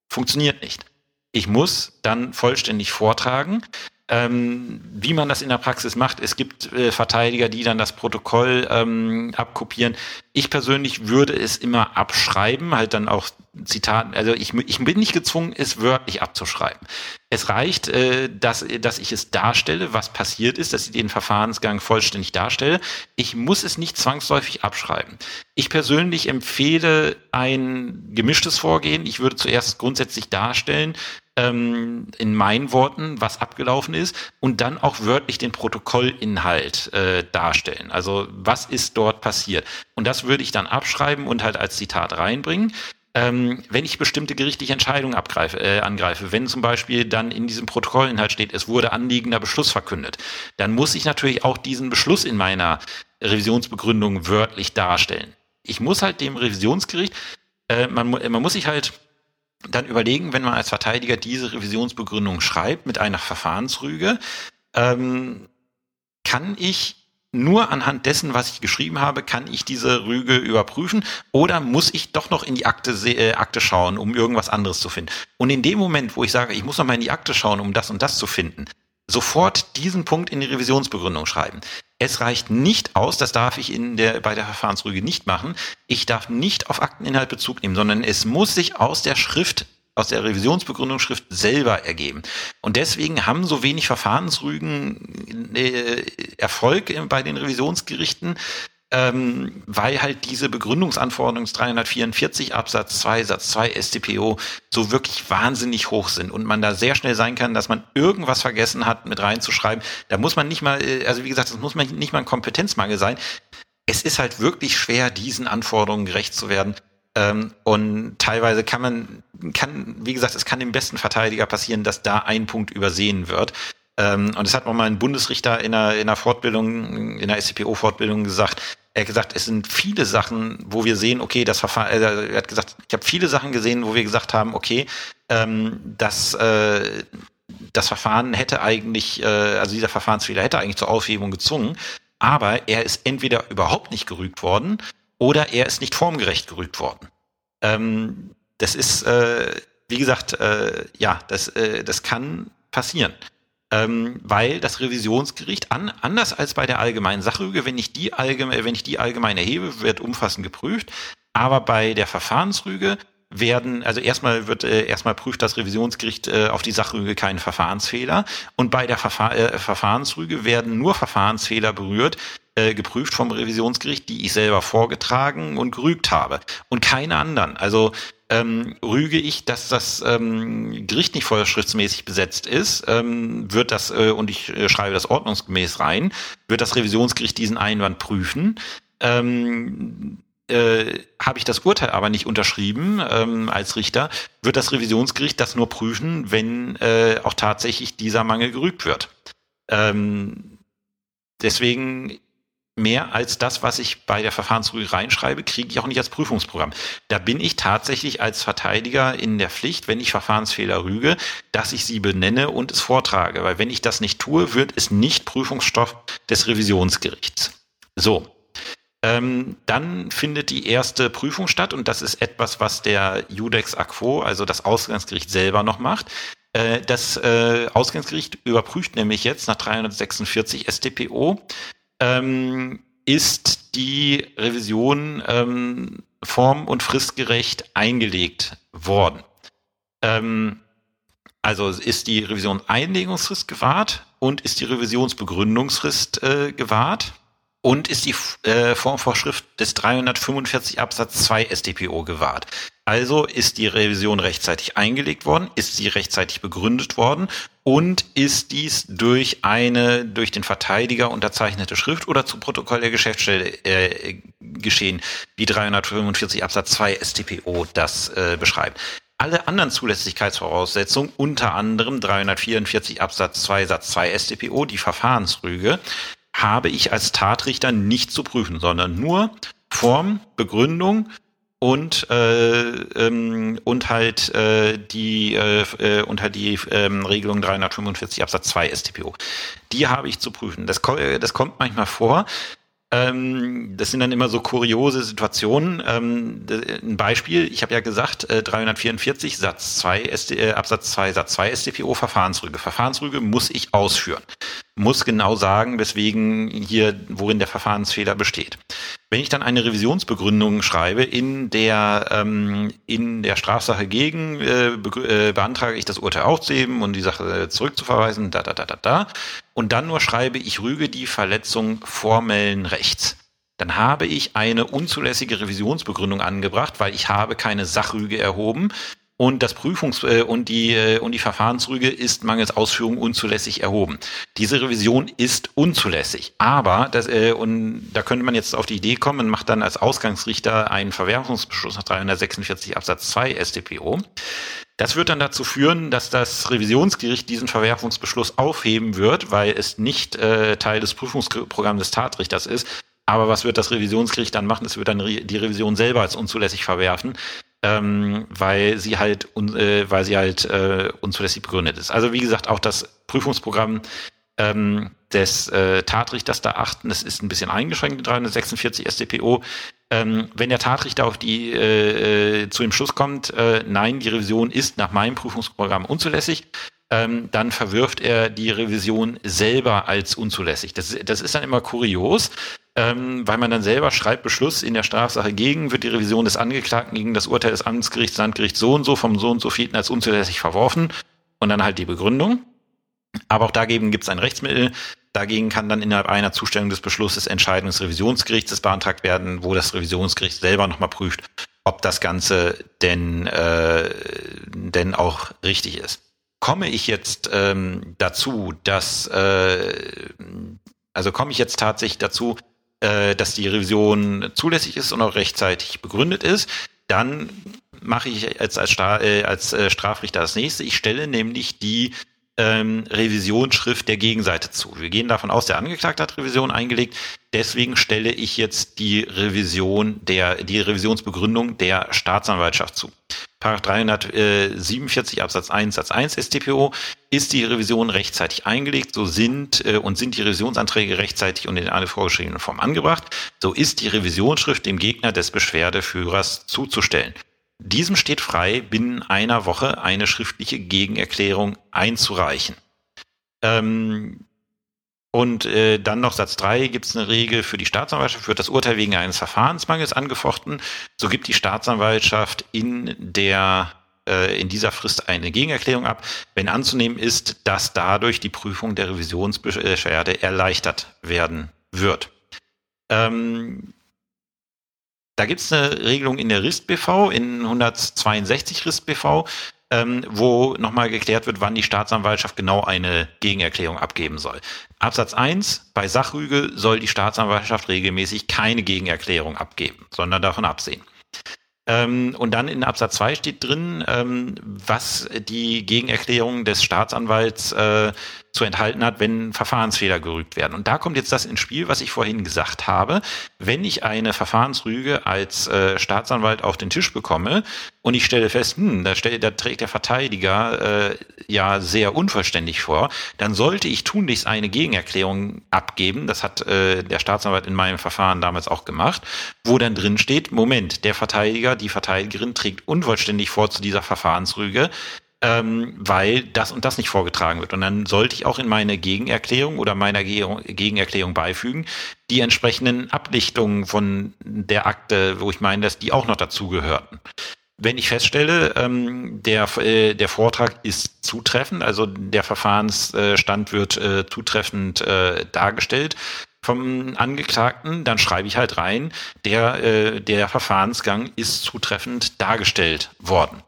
[SPEAKER 1] Funktioniert nicht. Ich muss dann vollständig vortragen, Ähm, wie man das in der Praxis macht, es gibt äh, Verteidiger, die dann das Protokoll ähm, abkopieren. Ich persönlich würde es immer abschreiben, halt dann auch Zitaten, also ich, ich bin nicht gezwungen, es wörtlich abzuschreiben. Es reicht, äh, dass, dass ich es darstelle, was passiert ist, dass ich den Verfahrensgang vollständig darstelle. Ich muss es nicht zwangsläufig abschreiben. Ich persönlich empfehle ein gemischtes Vorgehen. Ich würde zuerst grundsätzlich darstellen, ähm, in meinen Worten, was abgelaufen ist und dann auch wörtlich den Protokollinhalt äh, darstellen. Also was ist dort passiert? Und das würde ich dann abschreiben und halt als Zitat reinbringen. Ähm, wenn ich bestimmte gerichtliche Entscheidungen abgreife, äh, angreife, wenn zum Beispiel dann in diesem Protokollinhalt steht, es wurde anliegender Beschluss verkündet, dann muss ich natürlich auch diesen Beschluss in meiner Revisionsbegründung wörtlich darstellen. Ich muss halt dem Revisionsgericht, äh, man, man muss sich halt dann überlegen, wenn man als Verteidiger diese Revisionsbegründung schreibt mit einer Verfahrensrüge, ähm, kann ich nur anhand dessen, was ich geschrieben habe, kann ich diese Rüge überprüfen oder muss ich doch noch in die Akte, äh, Akte schauen, um irgendwas anderes zu finden. Und in dem Moment, wo ich sage, ich muss noch mal in die Akte schauen, um das und das zu finden, sofort diesen Punkt in die Revisionsbegründung schreiben. Es reicht nicht aus, das darf ich in der, bei der Verfahrensrüge nicht machen. Ich darf nicht auf Akteninhalt Bezug nehmen, sondern es muss sich aus der Schrift aus der Revisionsbegründungsschrift selber ergeben. Und deswegen haben so wenig Verfahrensrügen äh, Erfolg bei den Revisionsgerichten, ähm, weil halt diese Begründungsanforderungen 344 Absatz 2 Satz 2 StPO so wirklich wahnsinnig hoch sind und man da sehr schnell sein kann, dass man irgendwas vergessen hat mit reinzuschreiben. Da muss man nicht mal, äh, also wie gesagt, das muss man nicht mal ein Kompetenzmangel sein. Es ist halt wirklich schwer, diesen Anforderungen gerecht zu werden. Ähm, und teilweise kann man, kann, wie gesagt, es kann dem besten Verteidiger passieren, dass da ein Punkt übersehen wird. Ähm, und es hat noch mal ein Bundesrichter in einer, in einer Fortbildung, in einer SCPO-Fortbildung gesagt, er hat gesagt, es sind viele Sachen, wo wir sehen, okay, das Verfahren, äh, er hat gesagt, ich habe viele Sachen gesehen, wo wir gesagt haben, okay, ähm, das, äh, das Verfahren hätte eigentlich, äh, also dieser Verfahrensfehler hätte eigentlich zur Aufhebung gezwungen, aber er ist entweder überhaupt nicht gerügt worden oder er ist nicht formgerecht gerügt worden. Ähm, das ist, äh, wie gesagt, äh, ja, das, äh, das kann passieren ähm, weil das Revisionsgericht an, anders als bei der allgemeinen Sachrüge, wenn ich die allgemein, wenn ich die allgemein erhebe, wird umfassend geprüft, aber bei der Verfahrensrüge werden, also erstmal wird äh, erstmal prüft das Revisionsgericht äh, auf die Sachrüge keinen Verfahrensfehler. Und bei der Verfahr äh, Verfahrensrüge werden nur Verfahrensfehler berührt, äh, geprüft vom Revisionsgericht, die ich selber vorgetragen und gerügt habe. Und keine anderen. Also ähm, rüge ich, dass das ähm, Gericht nicht vorschriftsmäßig besetzt ist, ähm, wird das, äh, und ich äh, schreibe das ordnungsgemäß rein, wird das Revisionsgericht diesen Einwand prüfen. Ähm, äh, habe ich das Urteil aber nicht unterschrieben ähm, als Richter, wird das Revisionsgericht das nur prüfen, wenn äh, auch tatsächlich dieser Mangel gerügt wird. Ähm, deswegen mehr als das, was ich bei der Verfahrensrüge reinschreibe, kriege ich auch nicht als Prüfungsprogramm. Da bin ich tatsächlich als Verteidiger in der Pflicht, wenn ich Verfahrensfehler rüge, dass ich sie benenne und es vortrage. Weil wenn ich das nicht tue, wird es nicht Prüfungsstoff des Revisionsgerichts. So. Ähm, dann findet die erste Prüfung statt und das ist etwas, was der Judex Aquo, also das Ausgangsgericht selber noch macht. Äh, das äh, Ausgangsgericht überprüft nämlich jetzt nach 346 StPO, ähm, ist die Revision ähm, form- und fristgerecht eingelegt worden. Ähm, also ist die Revision Einlegungsfrist gewahrt und ist die Revisionsbegründungsfrist äh, gewahrt und ist die äh, Formvorschrift des 345 Absatz 2 StPO gewahrt. Also ist die Revision rechtzeitig eingelegt worden, ist sie rechtzeitig begründet worden und ist dies durch eine durch den Verteidiger unterzeichnete Schrift oder zu Protokoll der Geschäftsstelle äh, geschehen, wie 345 Absatz 2 StPO das äh, beschreibt. Alle anderen Zulässigkeitsvoraussetzungen, unter anderem 344 Absatz 2 Satz 2 StPO, die Verfahrensrüge, habe ich als Tatrichter nicht zu prüfen, sondern nur Form, Begründung und äh, ähm, und halt äh, die äh, äh und halt die ähm, Regelung 345 Absatz 2 StPO. Die habe ich zu prüfen. Das, das kommt manchmal vor, Ähm, das sind dann immer so kuriose Situationen. Ähm, ein Beispiel, ich habe ja gesagt, äh, 344 Satz 2 SD, äh, Absatz 2 Satz 2 StPO Verfahrensrüge. Verfahrensrüge muss ich ausführen. Muss genau sagen, weswegen hier, worin der Verfahrensfehler besteht. Wenn ich dann eine Revisionsbegründung schreibe, in der ähm, in der Strafsache gegen äh, äh, beantrage ich das Urteil aufzuheben und die Sache zurückzuverweisen, da da da da da, und dann nur schreibe ich rüge die Verletzung formellen Rechts dann habe ich eine unzulässige Revisionsbegründung angebracht, weil ich habe keine Sachrüge erhoben und das Prüfungs- äh, und die äh, und die Verfahrensrüge ist mangels Ausführung unzulässig erhoben. Diese Revision ist unzulässig, aber das äh, und da könnte man jetzt auf die Idee kommen, man macht dann als Ausgangsrichter einen Verwerfungsbeschluss nach 346 Absatz 2 StPO. Das wird dann dazu führen, dass das Revisionsgericht diesen Verwerfungsbeschluss aufheben wird, weil es nicht äh, Teil des Prüfungsprogramms des Tatrichters ist. Aber was wird das Revisionsgericht dann machen? Es wird dann die Revision selber als unzulässig verwerfen ähm, weil sie halt, äh, weil sie halt äh, unzulässig begründet ist. Also wie gesagt, auch das Prüfungsprogramm ähm, des äh, Tatrichters da achten, das ist ein bisschen eingeschränkt in 346 StPO. Ähm, wenn der Tatrichter auf die äh, äh, zu dem Schluss kommt, äh, nein, die Revision ist nach meinem Prüfungsprogramm unzulässig, ähm, dann verwirft er die Revision selber als unzulässig. Das, das ist dann immer kurios, ähm, weil man dann selber schreibt Beschluss in der Strafsache gegen, wird die Revision des Angeklagten gegen das Urteil des Amtsgerichts, Landgerichts so und so vom so und so vielten als unzulässig verworfen und dann halt die Begründung. Aber auch dagegen gibt es ein Rechtsmittel. Dagegen kann dann innerhalb einer Zustellung des Beschlusses Entscheidung des Revisionsgerichts beantragt werden, wo das Revisionsgericht selber nochmal prüft, ob das Ganze denn, äh, denn auch richtig ist. Komme ich jetzt ähm, dazu, dass, äh, also komme ich jetzt tatsächlich dazu, äh, dass die Revision zulässig ist und auch rechtzeitig begründet ist, dann mache ich als, als, Stra äh, als äh, Strafrichter das nächste. Ich stelle nämlich die ähm, Revisionsschrift der Gegenseite zu. Wir gehen davon aus, der Angeklagte hat Revision eingelegt. Deswegen stelle ich jetzt die Revision der, die Revisionsbegründung der Staatsanwaltschaft zu. Paragraph 347 Absatz 1 Satz 1 StPO ist die Revision rechtzeitig eingelegt, so sind äh, und sind die Revisionsanträge rechtzeitig und in alle vorgeschriebenen Form angebracht, so ist die Revisionsschrift dem Gegner des Beschwerdeführers zuzustellen. Diesem steht frei, binnen einer Woche eine schriftliche Gegenerklärung einzureichen. Ähm, und äh, dann noch Satz 3 gibt es eine Regel für die Staatsanwaltschaft, wird das Urteil wegen eines Verfahrensmangels angefochten, so gibt die Staatsanwaltschaft in der äh, in dieser Frist eine Gegenerklärung ab, wenn anzunehmen ist, dass dadurch die Prüfung der Revisionsbeschwerde erleichtert werden wird. Ähm, da gibt es eine Regelung in der RIST-BV, in 162 RIST-BV, ähm, wo nochmal geklärt wird, wann die Staatsanwaltschaft genau eine Gegenerklärung abgeben soll. Absatz 1, bei Sachrüge soll die Staatsanwaltschaft regelmäßig keine Gegenerklärung abgeben, sondern davon absehen. Ähm, und dann in Absatz 2 steht drin, ähm, was die Gegenerklärung des Staatsanwalts äh, zu enthalten hat, wenn Verfahrensfehler gerügt werden. Und da kommt jetzt das ins Spiel, was ich vorhin gesagt habe. Wenn ich eine Verfahrensrüge als äh, Staatsanwalt auf den Tisch bekomme und ich stelle fest, hm, da, stell, da trägt der Verteidiger äh, ja sehr unvollständig vor, dann sollte ich tunlichst eine Gegenerklärung abgeben. Das hat äh, der Staatsanwalt in meinem Verfahren damals auch gemacht, wo dann drin steht, Moment, der Verteidiger, die Verteidigerin trägt unvollständig vor zu dieser Verfahrensrüge ähm, weil das und das nicht vorgetragen wird. Und dann sollte ich auch in meine Gegenerklärung oder meiner Gegenerklärung beifügen, die entsprechenden Ablichtungen von der Akte, wo ich meine, dass die auch noch dazugehörten. Wenn ich feststelle, ähm, der, äh, der Vortrag ist zutreffend, also der Verfahrensstand wird äh, zutreffend äh, dargestellt, vom Angeklagten, dann schreibe ich halt rein, der, äh, der Verfahrensgang ist zutreffend dargestellt worden.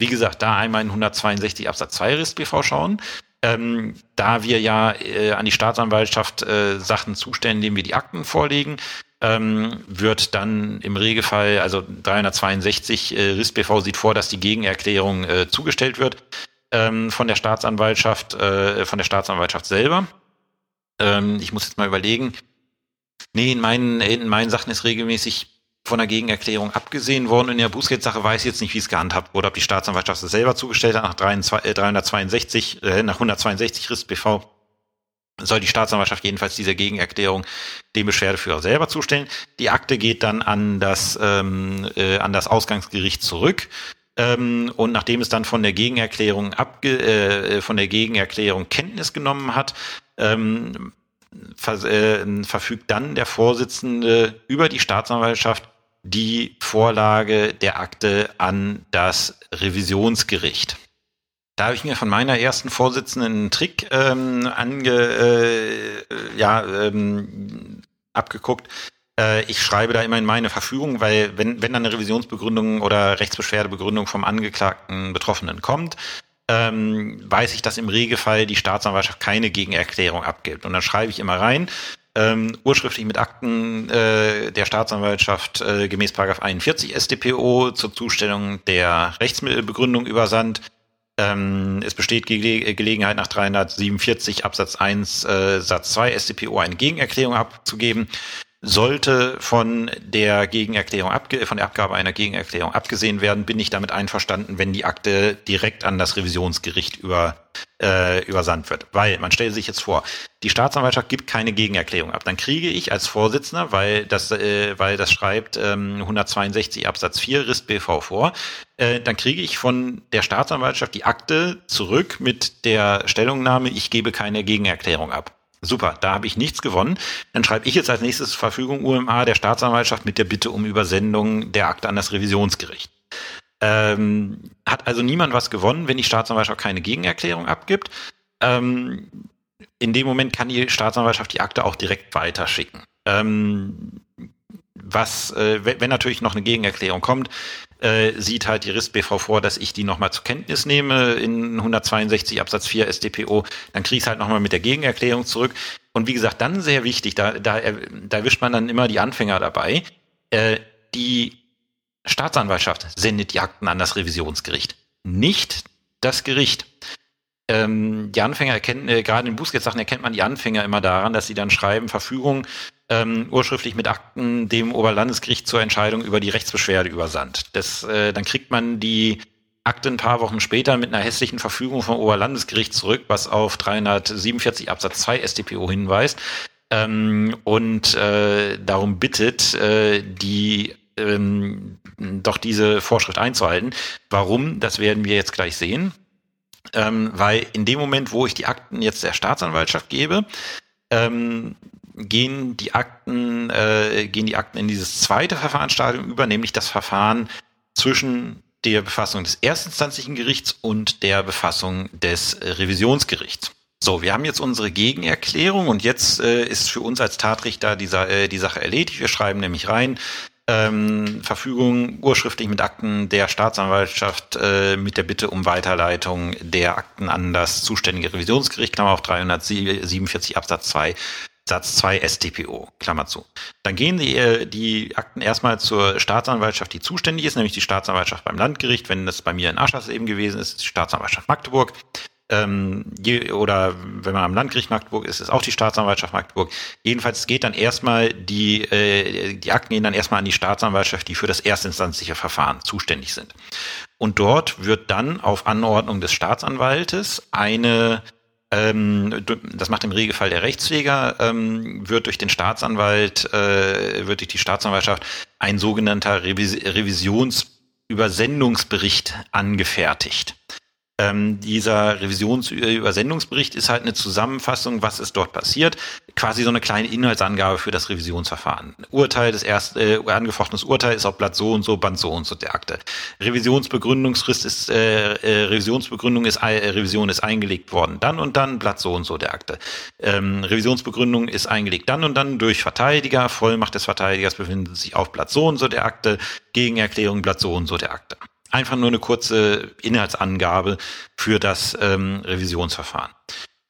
[SPEAKER 1] Wie gesagt, da einmal in 162 Absatz 2 RIST-BV schauen. Ähm, da wir ja äh, an die Staatsanwaltschaft äh, Sachen zustellen, indem wir die Akten vorlegen, ähm, wird dann im Regelfall, also 362 äh, RIST-BV sieht vor, dass die Gegenerklärung äh, zugestellt wird ähm, von der Staatsanwaltschaft, äh, von der Staatsanwaltschaft selber. Ähm, ich muss jetzt mal überlegen. Nee, in meinen, in meinen Sachen ist regelmäßig von der Gegenerklärung abgesehen worden. In der Bußgeldsache weiß ich jetzt nicht, wie es gehandhabt wurde, ob die Staatsanwaltschaft es selber zugestellt hat nach 362, äh, nach 162 RIST BV soll die Staatsanwaltschaft jedenfalls dieser Gegenerklärung dem Beschwerdeführer selber zustellen. Die Akte geht dann an das, ähm, äh, an das Ausgangsgericht zurück. Ähm, und nachdem es dann von der Gegenerklärung abge äh, von der Gegenerklärung Kenntnis genommen hat, ähm, ver äh, verfügt dann der Vorsitzende über die Staatsanwaltschaft die Vorlage der Akte an das Revisionsgericht. Da habe ich mir von meiner ersten Vorsitzenden einen Trick ähm, ange, äh, ja, ähm, abgeguckt. Äh, ich schreibe da immer in meine Verfügung, weil wenn, wenn dann eine Revisionsbegründung oder Rechtsbeschwerdebegründung vom angeklagten Betroffenen kommt, ähm, weiß ich, dass im Regelfall die Staatsanwaltschaft keine Gegenerklärung abgibt. Und dann schreibe ich immer rein, ähm, urschriftlich mit Akten äh, der Staatsanwaltschaft äh, gemäß 41 StPO zur Zustellung der Rechtsmittelbegründung übersandt ähm, es besteht Ge Gelegenheit nach 347 Absatz 1 äh, Satz 2 StPO eine Gegenerklärung abzugeben. Sollte von der Gegenerklärung abge von der Abgabe einer Gegenerklärung abgesehen werden, bin ich damit einverstanden, wenn die Akte direkt an das Revisionsgericht über, äh, übersandt wird. Weil man stellt sich jetzt vor, die Staatsanwaltschaft gibt keine Gegenerklärung ab. Dann kriege ich als Vorsitzender, weil das, äh, weil das schreibt ähm, 162 Absatz 4 RIST BV vor, äh, dann kriege ich von der Staatsanwaltschaft die Akte zurück mit der Stellungnahme, ich gebe keine Gegenerklärung ab. Super, da habe ich nichts gewonnen. Dann schreibe ich jetzt als nächstes Verfügung UMA der Staatsanwaltschaft mit der Bitte um Übersendung der Akte an das Revisionsgericht. Ähm, hat also niemand was gewonnen, wenn die Staatsanwaltschaft keine Gegenerklärung abgibt. Ähm, in dem Moment kann die Staatsanwaltschaft die Akte auch direkt weiterschicken. Ähm, was, äh, wenn natürlich noch eine Gegenerklärung kommt, äh, sieht halt die RIST-BV vor, dass ich die nochmal zur Kenntnis nehme in 162 Absatz 4 StPO, dann kriege ich es halt nochmal mit der Gegenerklärung zurück. Und wie gesagt, dann sehr wichtig, da, da, da erwischt man dann immer die Anfänger dabei, äh, die Staatsanwaltschaft sendet die Akten an das Revisionsgericht, nicht das Gericht. Ähm, die Anfänger erkennen, äh, gerade in Bußgeldsachen erkennt man die Anfänger immer daran, dass sie dann schreiben, Verfügung ähm, urschriftlich mit Akten dem Oberlandesgericht zur Entscheidung über die Rechtsbeschwerde übersandt. Das, äh, dann kriegt man die Akte ein paar Wochen später mit einer hässlichen Verfügung vom Oberlandesgericht zurück, was auf 347 Absatz 2 StPO hinweist ähm, und äh, darum bittet, äh, die ähm, doch diese Vorschrift einzuhalten. Warum? Das werden wir jetzt gleich sehen. Ähm, weil in dem Moment, wo ich die Akten jetzt der Staatsanwaltschaft gebe, ähm, gehen die Akten, äh, gehen die Akten in dieses zweite Verfahrensstadium über, nämlich das Verfahren zwischen der Befassung des erstinstanzlichen Gerichts und der Befassung des Revisionsgerichts. So, wir haben jetzt unsere Gegenerklärung und jetzt äh, ist für uns als Tatrichter die, äh, die Sache erledigt. Wir schreiben nämlich rein, ähm, Verfügung urschriftlich mit Akten der Staatsanwaltschaft äh, mit der Bitte um Weiterleitung der Akten an das zuständige Revisionsgericht, Klammer auf 347 Absatz 2 Satz 2 StPO, Klammer zu. Dann gehen die, äh, die Akten erstmal zur Staatsanwaltschaft, die zuständig ist, nämlich die Staatsanwaltschaft beim Landgericht. Wenn das bei mir in Aschers eben gewesen ist, ist die Staatsanwaltschaft Magdeburg. Ähm, je, oder wenn man am Landgericht Magdeburg ist, ist auch die Staatsanwaltschaft Magdeburg. Jedenfalls geht dann erstmal die, äh, die Akten gehen dann erstmal an die Staatsanwaltschaft, die für das erstinstanzliche Verfahren zuständig sind. Und dort wird dann auf Anordnung des Staatsanwaltes eine ähm, das macht im Regelfall der Rechtspfleger, ähm, wird durch den Staatsanwalt, äh, wird durch die Staatsanwaltschaft ein sogenannter Revis Revisionsübersendungsbericht angefertigt. Ähm, dieser Revisionsübersendungsbericht ist halt eine Zusammenfassung, was ist dort passiert, quasi so eine kleine Inhaltsangabe für das Revisionsverfahren. Urteil, das erste äh, angefochtenes Urteil ist auf Blatt so und so, Band so und so der Akte. Revisionsbegründungsfrist ist, äh, äh, Revisionsbegründung ist, äh, Revision ist eingelegt worden, dann und dann, Blatt so und so der Akte. Ähm, Revisionsbegründung ist eingelegt dann und dann durch Verteidiger, Vollmacht des Verteidigers befindet sich auf Blatt so und so der Akte, Gegenerklärung Blatt so und so der Akte einfach nur eine kurze Inhaltsangabe für das ähm, Revisionsverfahren.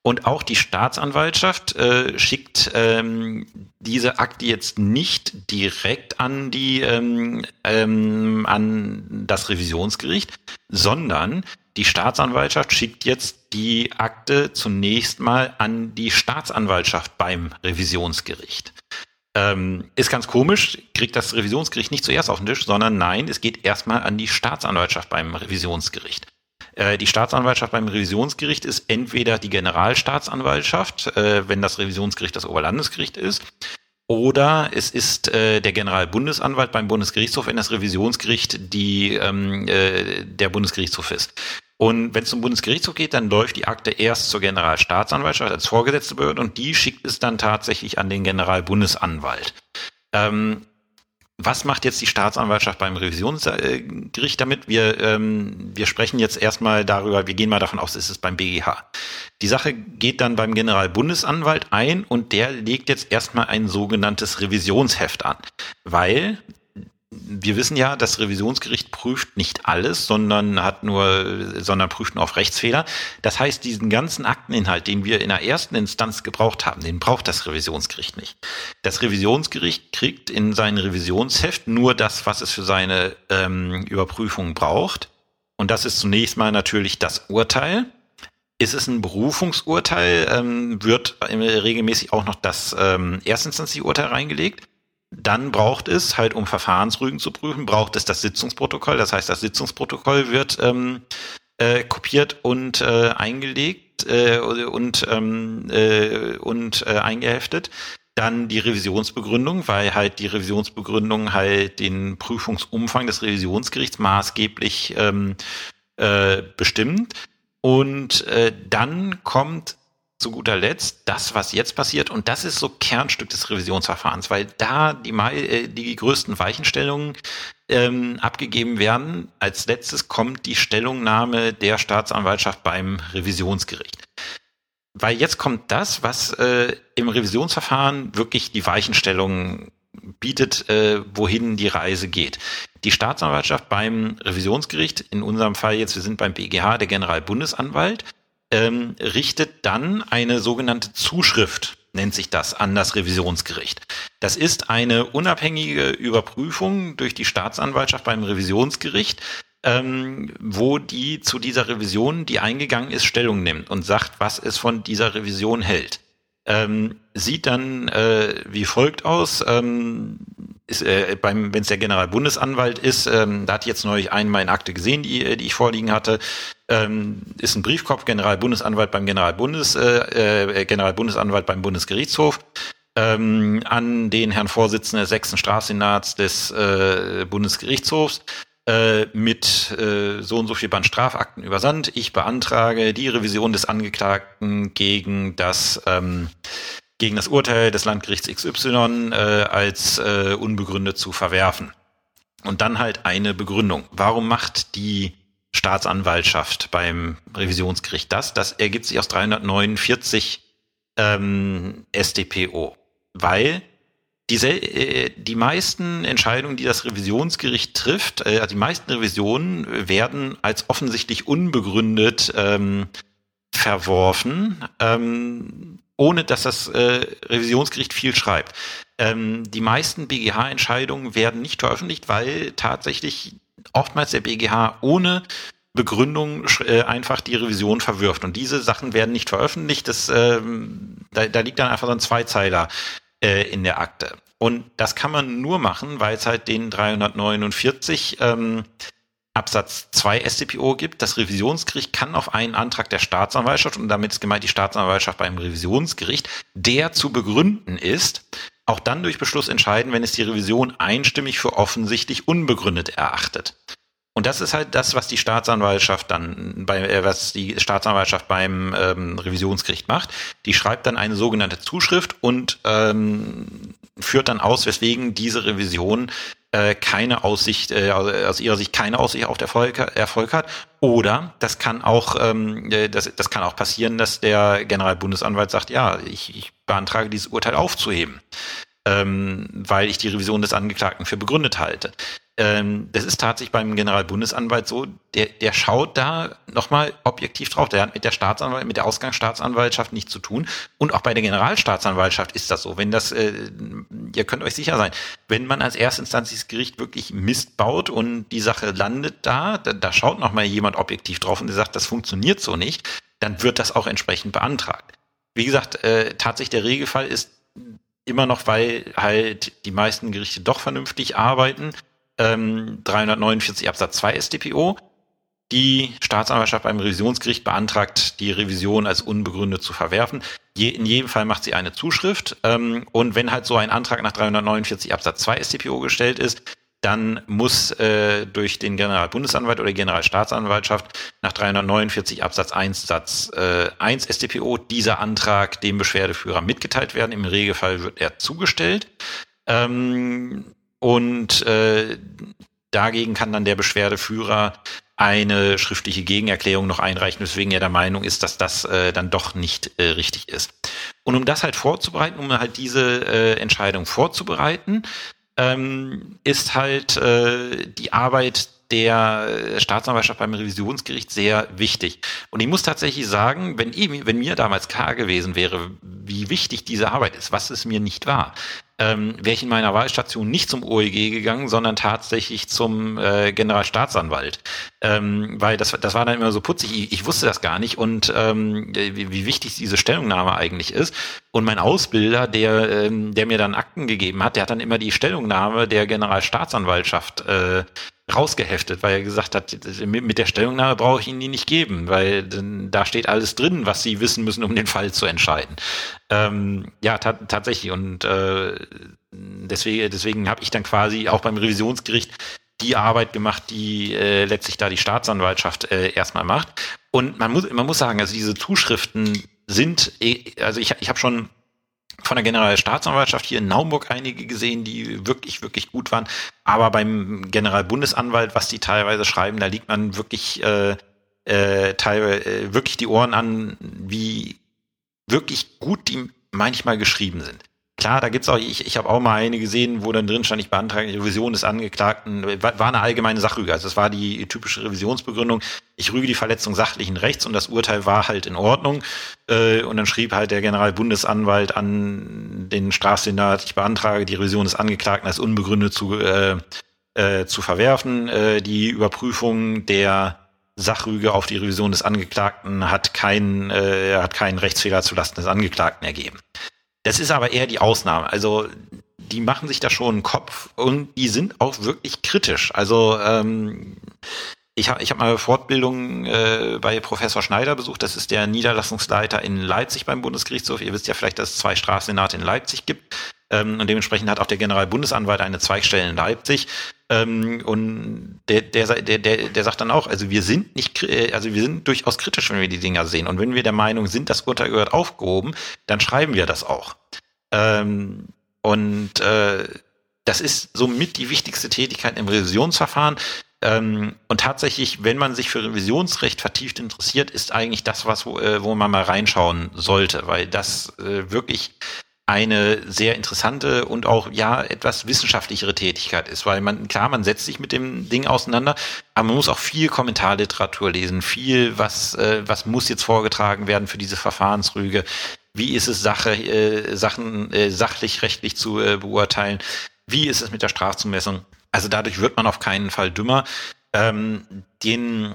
[SPEAKER 1] Und auch die Staatsanwaltschaft äh, schickt ähm, diese Akte jetzt nicht direkt an die ähm, ähm, an das Revisionsgericht, sondern die Staatsanwaltschaft schickt jetzt die Akte zunächst mal an die Staatsanwaltschaft beim Revisionsgericht. Ähm, ist ganz komisch, kriegt das Revisionsgericht nicht zuerst auf den Tisch, sondern nein, es geht erstmal an die Staatsanwaltschaft beim Revisionsgericht. Äh, die Staatsanwaltschaft beim Revisionsgericht ist entweder die Generalstaatsanwaltschaft, äh, wenn das Revisionsgericht das Oberlandesgericht ist, oder es ist äh, der Generalbundesanwalt beim Bundesgerichtshof, wenn das Revisionsgericht die, ähm, äh, der Bundesgerichtshof ist. Und wenn es zum Bundesgerichtshof geht, dann läuft die Akte erst zur Generalstaatsanwaltschaft als vorgesetzte Behörde und die schickt es dann tatsächlich an den Generalbundesanwalt. Ähm, was macht jetzt die Staatsanwaltschaft beim Revisionsgericht damit? Wir, ähm, wir sprechen jetzt erstmal darüber, wir gehen mal davon aus, es ist beim BGH. Die Sache geht dann beim Generalbundesanwalt ein und der legt jetzt erstmal ein sogenanntes Revisionsheft an, weil wir wissen ja, das Revisionsgericht prüft nicht alles, sondern hat nur, sondern prüft nur auf Rechtsfehler. Das heißt, diesen ganzen Akteninhalt, den wir in der ersten Instanz gebraucht haben, den braucht das Revisionsgericht nicht. Das Revisionsgericht kriegt in sein Revisionsheft nur das, was es für seine ähm, Überprüfung braucht. Und das ist zunächst mal natürlich das Urteil. Ist es ein Berufungsurteil, ähm, wird regelmäßig auch noch das ähm, Erstinstanzurteil reingelegt. Dann braucht es halt, um Verfahrensrügen zu prüfen, braucht es das Sitzungsprotokoll. Das heißt, das Sitzungsprotokoll wird ähm, äh, kopiert und äh, eingelegt äh, und, ähm, äh, und äh, eingeheftet. Dann die Revisionsbegründung, weil halt die Revisionsbegründung halt den Prüfungsumfang des Revisionsgerichts maßgeblich ähm, äh, bestimmt. Und äh, dann kommt zu guter Letzt das, was jetzt passiert, und das ist so Kernstück des Revisionsverfahrens, weil da die, äh, die größten Weichenstellungen ähm, abgegeben werden. Als letztes kommt die Stellungnahme der Staatsanwaltschaft beim Revisionsgericht. Weil jetzt kommt das, was äh, im Revisionsverfahren wirklich die Weichenstellung bietet, äh, wohin die Reise geht. Die Staatsanwaltschaft beim Revisionsgericht, in unserem Fall jetzt, wir sind beim BGH, der Generalbundesanwalt, ähm, richtet dann eine sogenannte Zuschrift, nennt sich das, an das Revisionsgericht. Das ist eine unabhängige Überprüfung durch die Staatsanwaltschaft beim Revisionsgericht, ähm, wo die zu dieser Revision, die eingegangen ist, Stellung nimmt und sagt, was es von dieser Revision hält. Ähm, sieht dann äh, wie folgt aus. Ähm, ist, äh, beim, wenn es der Generalbundesanwalt ist, ähm, da hat jetzt neulich einmal eine Akte gesehen, die, äh, die ich vorliegen hatte, ähm, ist ein Briefkopf, Generalbundesanwalt beim Generalbundes, äh, äh, Generalbundesanwalt beim Bundesgerichtshof ähm, an den Herrn Vorsitzenden des sechsten Strafsenats des äh, Bundesgerichtshofs äh, mit äh, so und so viel Band Strafakten übersandt. Ich beantrage die Revision des Angeklagten gegen das ähm, gegen das Urteil des Landgerichts XY äh, als äh, unbegründet zu verwerfen. Und dann halt eine Begründung. Warum macht die Staatsanwaltschaft beim Revisionsgericht das? Das ergibt sich aus 349 ähm, StPO, weil diese, äh, die meisten Entscheidungen, die das Revisionsgericht trifft, äh, also die meisten Revisionen werden als offensichtlich unbegründet ähm, verworfen. Ähm, ohne dass das äh, Revisionsgericht viel schreibt. Ähm, die meisten BGH-Entscheidungen werden nicht veröffentlicht, weil tatsächlich oftmals der BGH ohne Begründung äh, einfach die Revision verwirft. Und diese Sachen werden nicht veröffentlicht. Das, ähm, da, da liegt dann einfach so ein Zweizeiler äh, in der Akte. Und das kann man nur machen, weil es halt den 349 ähm, Absatz 2 StPO gibt. Das Revisionsgericht kann auf einen Antrag der Staatsanwaltschaft, und damit ist gemeint die Staatsanwaltschaft beim Revisionsgericht, der zu begründen ist, auch dann durch Beschluss entscheiden, wenn es die Revision einstimmig für offensichtlich unbegründet erachtet. Und das ist halt das, was die Staatsanwaltschaft dann bei, äh, was die Staatsanwaltschaft beim ähm, Revisionsgericht macht. Die schreibt dann eine sogenannte Zuschrift und ähm, führt dann aus, weswegen diese Revision äh, keine Aussicht, äh, aus ihrer Sicht keine Aussicht auf Erfolg, Erfolg hat. Oder das kann auch, ähm, äh, das, das kann auch passieren, dass der Generalbundesanwalt sagt, ja, ich, ich beantrage dieses Urteil aufzuheben, ähm, weil ich die Revision des Angeklagten für begründet halte ähm, das ist tatsächlich beim Generalbundesanwalt so, der, der schaut da nochmal objektiv drauf. Der hat mit der Staatsanwalt, mit der Ausgangsstaatsanwaltschaft nichts zu tun. Und auch bei der Generalstaatsanwaltschaft ist das so. Wenn das, äh, ihr könnt euch sicher sein, wenn man als erstinstanzliches Gericht wirklich Mist baut und die Sache landet da, da, da schaut nochmal jemand objektiv drauf und der sagt, das funktioniert so nicht, dann wird das auch entsprechend beantragt. Wie gesagt, äh, tatsächlich der Regelfall ist immer noch, weil halt die meisten Gerichte doch vernünftig arbeiten, ähm, 349 Absatz 2 StPO. die Staatsanwaltschaft beim Revisionsgericht beantragt, die Revision als unbegründet zu verwerfen. Je, in jedem Fall macht sie eine Zuschrift. Ähm, und wenn halt so ein Antrag nach 349 Absatz 2 StPO gestellt ist, dann muss äh, durch den Generalbundesanwalt oder Generalstaatsanwaltschaft nach 349 Absatz 1 Satz äh, 1 StPO dieser Antrag dem Beschwerdeführer mitgeteilt werden. Im Regelfall wird er zugestellt. Ähm, und äh, dagegen kann dann der Beschwerdeführer eine schriftliche Gegenerklärung noch einreichen, weswegen er der Meinung ist, dass das äh, dann doch nicht äh, richtig ist. Und um das halt vorzubereiten, um halt diese äh, Entscheidung vorzubereiten, ähm, ist halt äh, die Arbeit der Staatsanwaltschaft beim Revisionsgericht sehr wichtig. Und ich muss tatsächlich sagen, wenn, wenn mir damals klar gewesen wäre, wie wichtig diese Arbeit ist, was es mir nicht war, ähm, wäre ich in meiner Wahlstation nicht zum OEG gegangen, sondern tatsächlich zum äh, Generalstaatsanwalt. Ähm, weil das, das war dann immer so putzig, ich, ich wusste das gar nicht und ähm, wie, wie wichtig diese Stellungnahme eigentlich ist. Und mein Ausbilder, der, ähm, der mir dann Akten gegeben hat, der hat dann immer die Stellungnahme der Generalstaatsanwaltschaft äh, rausgeheftet, weil er gesagt hat, mit der Stellungnahme brauche ich Ihnen die nicht geben, weil da steht alles drin, was Sie wissen müssen, um den Fall zu entscheiden. Ähm, ja, ta tatsächlich. Und äh, deswegen, deswegen habe ich dann quasi auch beim Revisionsgericht die Arbeit gemacht, die äh, letztlich da die Staatsanwaltschaft äh, erstmal macht. Und man muss, man muss sagen, also diese Zuschriften sind, eh, also ich, ich habe schon von der Generalstaatsanwaltschaft hier in Naumburg einige gesehen, die wirklich, wirklich gut waren. Aber beim Generalbundesanwalt, was die teilweise schreiben, da liegt man wirklich äh, äh, teilweise äh, wirklich die Ohren an, wie wirklich gut die manchmal geschrieben sind. Klar, da gibt's auch, ich, ich habe auch mal eine gesehen, wo dann drin stand, ich beantrage Revision des Angeklagten, war, war eine allgemeine Sachrüge. Also es war die typische Revisionsbegründung, ich rüge die Verletzung sachlichen Rechts und das Urteil war halt in Ordnung. Äh, und dann schrieb halt der Generalbundesanwalt an den Strafsenat, ich beantrage die Revision des Angeklagten als unbegründet zu, äh, äh, zu verwerfen. Äh, die Überprüfung der Sachrüge auf die Revision des Angeklagten hat keinen, äh, hat keinen Rechtsfehler zulasten des Angeklagten ergeben. Das ist aber eher die Ausnahme. Also die machen sich da schon einen Kopf und die sind auch wirklich kritisch. Also ähm, ich habe ich hab mal Fortbildung äh, bei Professor Schneider besucht. Das ist der Niederlassungsleiter in Leipzig beim Bundesgerichtshof. Ihr wisst ja vielleicht, dass es zwei Strafsenate in Leipzig gibt. Ähm, und dementsprechend hat auch der Generalbundesanwalt eine Zweigstelle in Leipzig. Ähm, und der, der, der, der, der sagt dann auch, also wir sind nicht, äh, also wir sind durchaus kritisch, wenn wir die Dinger sehen. Und wenn wir der Meinung sind, das Urteil gehört aufgehoben, dann schreiben wir das auch. Ähm, und äh, das ist somit die wichtigste Tätigkeit im Revisionsverfahren. Ähm, und tatsächlich, wenn man sich für Revisionsrecht vertieft interessiert, ist eigentlich das was, wo, äh, wo man mal reinschauen sollte, weil das äh, wirklich eine sehr interessante und auch ja etwas wissenschaftlichere Tätigkeit ist, weil man klar, man setzt sich mit dem Ding auseinander, aber man muss auch viel Kommentarliteratur lesen, viel was äh, was muss jetzt vorgetragen werden für diese Verfahrensrüge, wie ist es Sache äh, Sachen äh, sachlich rechtlich zu äh, beurteilen, wie ist es mit der Strafzumessung. Also dadurch wird man auf keinen Fall dümmer. Ähm, den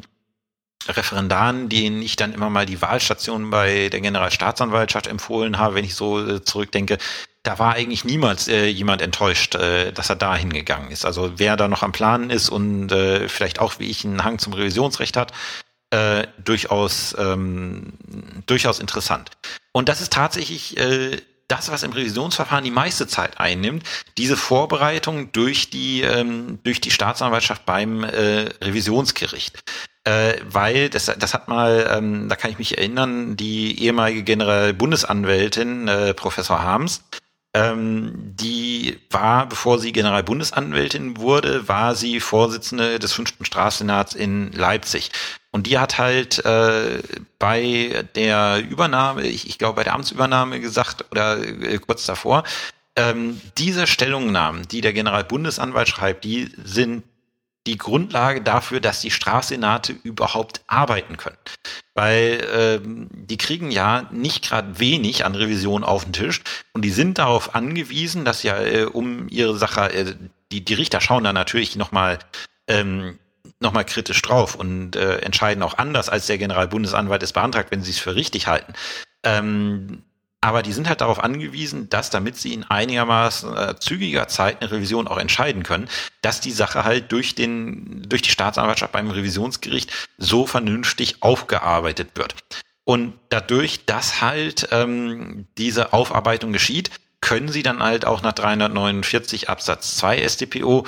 [SPEAKER 1] Referendaren, denen ich dann immer mal die Wahlstation bei der Generalstaatsanwaltschaft empfohlen habe, wenn ich so äh, zurückdenke, da war eigentlich niemals äh, jemand enttäuscht, äh, dass er da hingegangen ist. Also wer da noch am Planen ist und äh, vielleicht auch wie ich einen Hang zum Revisionsrecht hat, äh, durchaus ähm, durchaus interessant. Und das ist tatsächlich äh, das, was im Revisionsverfahren die meiste Zeit einnimmt, diese Vorbereitung durch die ähm, durch die Staatsanwaltschaft beim äh, Revisionsgericht äh, weil das, das hat mal, ähm, da kann ich mich erinnern, die ehemalige Generalbundesanwältin äh, Professor Harms, ähm, die war, bevor sie Generalbundesanwältin wurde, war sie Vorsitzende des fünften Strafsenats in Leipzig. Und die hat halt äh, bei der Übernahme, ich, ich glaube bei der Amtsübernahme gesagt oder äh, kurz davor, ähm, diese Stellungnahmen, die der Generalbundesanwalt schreibt, die sind die Grundlage dafür, dass die Strafsenate überhaupt arbeiten können. Weil ähm, die kriegen ja nicht gerade wenig an Revision auf den Tisch und die sind darauf angewiesen, dass ja äh, um ihre Sache, äh, die, die Richter schauen da natürlich nochmal ähm, noch kritisch drauf und äh, entscheiden auch anders, als der Generalbundesanwalt es beantragt, wenn sie es für richtig halten. Ähm, aber die sind halt darauf angewiesen, dass damit sie in einigermaßen äh, zügiger Zeit eine Revision auch entscheiden können, dass die Sache halt durch den durch die Staatsanwaltschaft beim Revisionsgericht so vernünftig aufgearbeitet wird. Und dadurch, dass halt ähm, diese Aufarbeitung geschieht, können sie dann halt auch nach 349 Absatz 2 StPO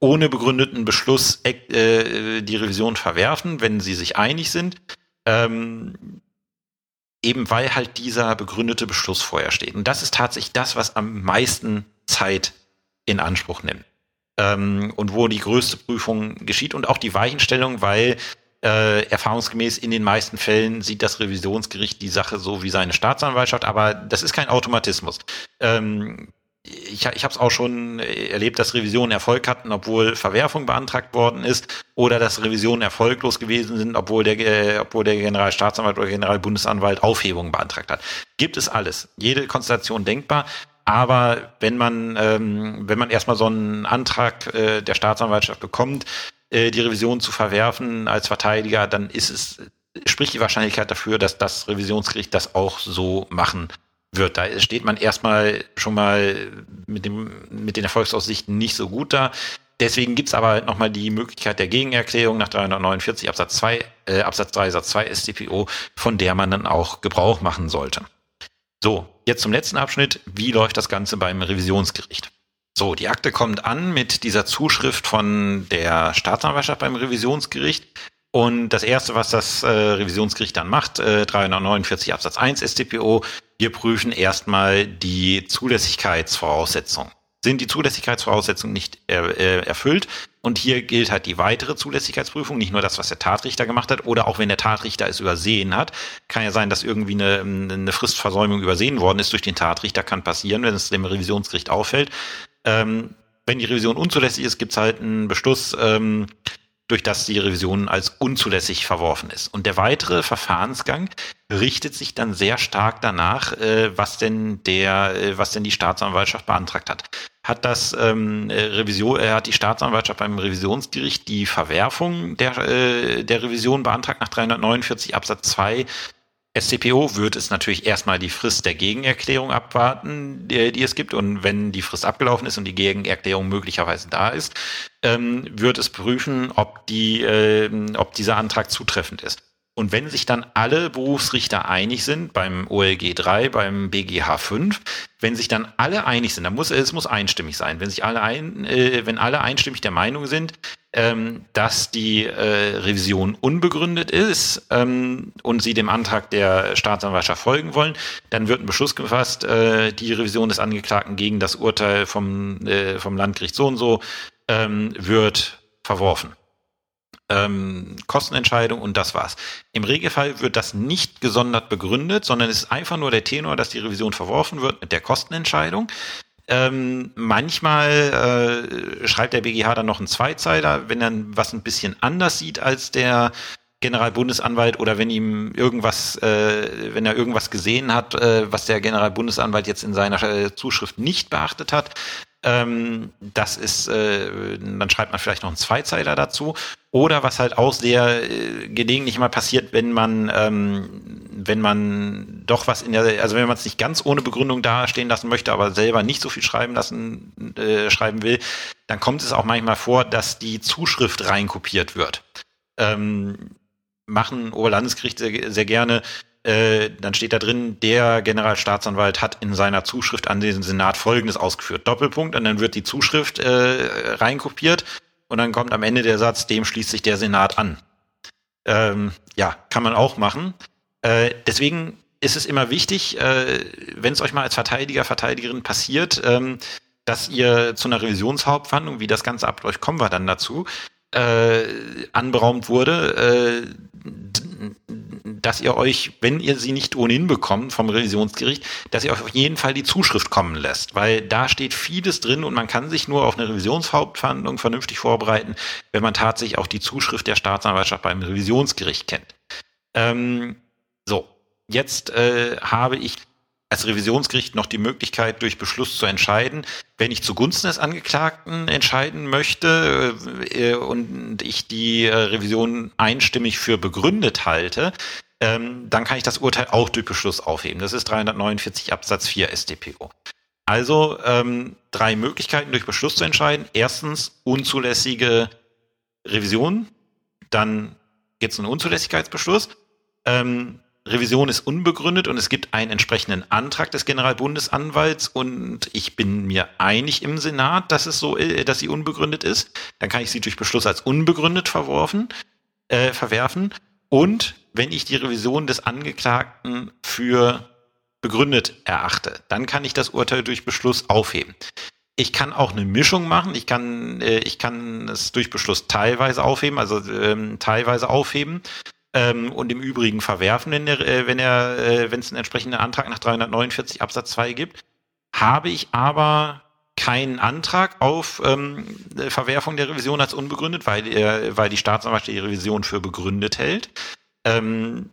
[SPEAKER 1] ohne begründeten Beschluss äh, die Revision verwerfen, wenn sie sich einig sind. Ähm, eben weil halt dieser begründete Beschluss vorher steht. Und das ist tatsächlich das, was am meisten Zeit in Anspruch nimmt. Ähm, und wo die größte Prüfung geschieht und auch die Weichenstellung, weil äh, erfahrungsgemäß in den meisten Fällen sieht das Revisionsgericht die Sache so wie seine Staatsanwaltschaft, aber das ist kein Automatismus. Ähm, ich, ich habe es auch schon erlebt, dass Revisionen Erfolg hatten, obwohl Verwerfung beantragt worden ist, oder dass Revisionen erfolglos gewesen sind, obwohl der, äh, obwohl der Generalstaatsanwalt oder Generalbundesanwalt Aufhebung beantragt hat. Gibt es alles. Jede Konstellation denkbar. Aber wenn man, ähm, wenn man erstmal so einen Antrag äh, der Staatsanwaltschaft bekommt, äh, die Revision zu verwerfen als Verteidiger, dann ist es, spricht die Wahrscheinlichkeit dafür, dass das Revisionsgericht das auch so machen wird. Da steht man erstmal schon mal mit, dem, mit den Erfolgsaussichten nicht so gut da. Deswegen gibt's aber nochmal die Möglichkeit der Gegenerklärung nach 349 Absatz 2, äh, Absatz 3 Satz 2 StPO, von der man dann auch Gebrauch machen sollte. So, jetzt zum letzten Abschnitt. Wie läuft das Ganze beim Revisionsgericht? So, die Akte kommt an mit dieser Zuschrift von der Staatsanwaltschaft beim Revisionsgericht. Und das erste, was das äh, Revisionsgericht dann macht, äh, 349 Absatz 1 StPO, wir prüfen erstmal die Zulässigkeitsvoraussetzungen. Sind die Zulässigkeitsvoraussetzungen nicht äh, erfüllt? Und hier gilt halt die weitere Zulässigkeitsprüfung, nicht nur das, was der Tatrichter gemacht hat, oder auch wenn der Tatrichter es übersehen hat. Kann ja sein, dass irgendwie eine, eine Fristversäumung übersehen worden ist durch den Tatrichter, kann passieren, wenn es dem Revisionsgericht auffällt. Ähm, wenn die Revision unzulässig ist, gibt es halt einen Beschluss, ähm, durch das die Revision als unzulässig verworfen ist. Und der weitere Verfahrensgang richtet sich dann sehr stark danach, äh, was denn der, äh, was denn die Staatsanwaltschaft beantragt hat. Hat das ähm, Revision, äh, hat die Staatsanwaltschaft beim Revisionsgericht die Verwerfung der, äh, der Revision beantragt nach 349 Absatz 2 SCPO wird es natürlich erstmal die Frist der Gegenerklärung abwarten, die, die, es gibt. Und wenn die Frist abgelaufen ist und die Gegenerklärung möglicherweise da ist, ähm, wird es prüfen, ob, die, äh, ob dieser Antrag zutreffend ist. Und wenn sich dann alle Berufsrichter einig sind, beim OLG 3, beim BGH 5, wenn sich dann alle einig sind, dann muss es muss einstimmig sein. Wenn sich alle ein, äh, wenn alle einstimmig der Meinung sind, ähm, dass die äh, Revision unbegründet ist ähm, und sie dem Antrag der Staatsanwaltschaft folgen wollen, dann wird ein Beschluss gefasst, äh, die Revision des Angeklagten gegen das Urteil vom, äh, vom Landgericht so und so ähm, wird verworfen ähm, Kostenentscheidung und das war's. Im Regelfall wird das nicht gesondert begründet, sondern es ist einfach nur der Tenor, dass die Revision verworfen wird mit der Kostenentscheidung. Ähm, manchmal äh, schreibt der BGH dann noch einen Zweizeiler, wenn er was ein bisschen anders sieht als der Generalbundesanwalt oder wenn ihm irgendwas, äh, wenn er irgendwas gesehen hat, äh, was der Generalbundesanwalt jetzt in seiner äh, Zuschrift nicht beachtet hat, ähm, das ist, äh, dann schreibt man vielleicht noch einen Zweizeiler dazu. Oder was halt auch sehr äh, gelegentlich mal passiert, wenn man, ähm, wenn man doch was in der, also wenn man es nicht ganz ohne Begründung dastehen lassen möchte, aber selber nicht so viel schreiben lassen, äh, schreiben will, dann kommt es auch manchmal vor, dass die Zuschrift reinkopiert wird. Ähm, machen Oberlandesgerichte sehr gerne, äh, dann steht da drin, der Generalstaatsanwalt hat in seiner Zuschrift an den Senat Folgendes ausgeführt. Doppelpunkt und dann wird die Zuschrift äh, reinkopiert und dann kommt am Ende der Satz, dem schließt sich der Senat an. Ähm, ja, kann man auch machen. Äh, deswegen ist es immer wichtig, äh, wenn es euch mal als Verteidiger, Verteidigerin passiert, ähm, dass ihr zu einer Revisionshauptverhandlung, wie das Ganze abläuft, kommen wir dann dazu, äh, anberaumt wurde, äh, dass ihr euch, wenn ihr sie nicht ohnehin bekommt vom Revisionsgericht, dass ihr euch auf jeden Fall die Zuschrift kommen lässt, weil da steht vieles drin und man kann sich nur auf eine Revisionshauptverhandlung vernünftig vorbereiten, wenn man tatsächlich auch die Zuschrift der Staatsanwaltschaft beim Revisionsgericht kennt. Ähm, so, jetzt äh, habe ich als Revisionsgericht noch die Möglichkeit, durch Beschluss zu entscheiden. Wenn ich zugunsten des Angeklagten entscheiden möchte äh, und ich die äh, Revision einstimmig für begründet halte, ähm, dann kann ich das Urteil auch durch Beschluss aufheben. Das ist 349 Absatz 4 StPO. Also ähm, drei Möglichkeiten durch Beschluss zu entscheiden. Erstens unzulässige Revision, dann gibt es einen Unzulässigkeitsbeschluss. Ähm, Revision ist unbegründet und es gibt einen entsprechenden Antrag des Generalbundesanwalts und ich bin mir einig im Senat, dass es so, äh, dass sie unbegründet ist. Dann kann ich sie durch Beschluss als unbegründet verworfen, äh, verwerfen. Und wenn ich die Revision des Angeklagten für begründet erachte, dann kann ich das Urteil durch Beschluss aufheben. Ich kann auch eine Mischung machen. Ich kann, äh, ich kann es durch Beschluss teilweise aufheben, also ähm, teilweise aufheben ähm, und im Übrigen verwerfen, wenn er, äh, wenn er, äh, wenn es einen entsprechenden Antrag nach 349 Absatz 2 gibt. Habe ich aber keinen Antrag auf ähm, Verwerfung der Revision als unbegründet, weil, er, weil die Staatsanwaltschaft die Revision für begründet hält. Ähm,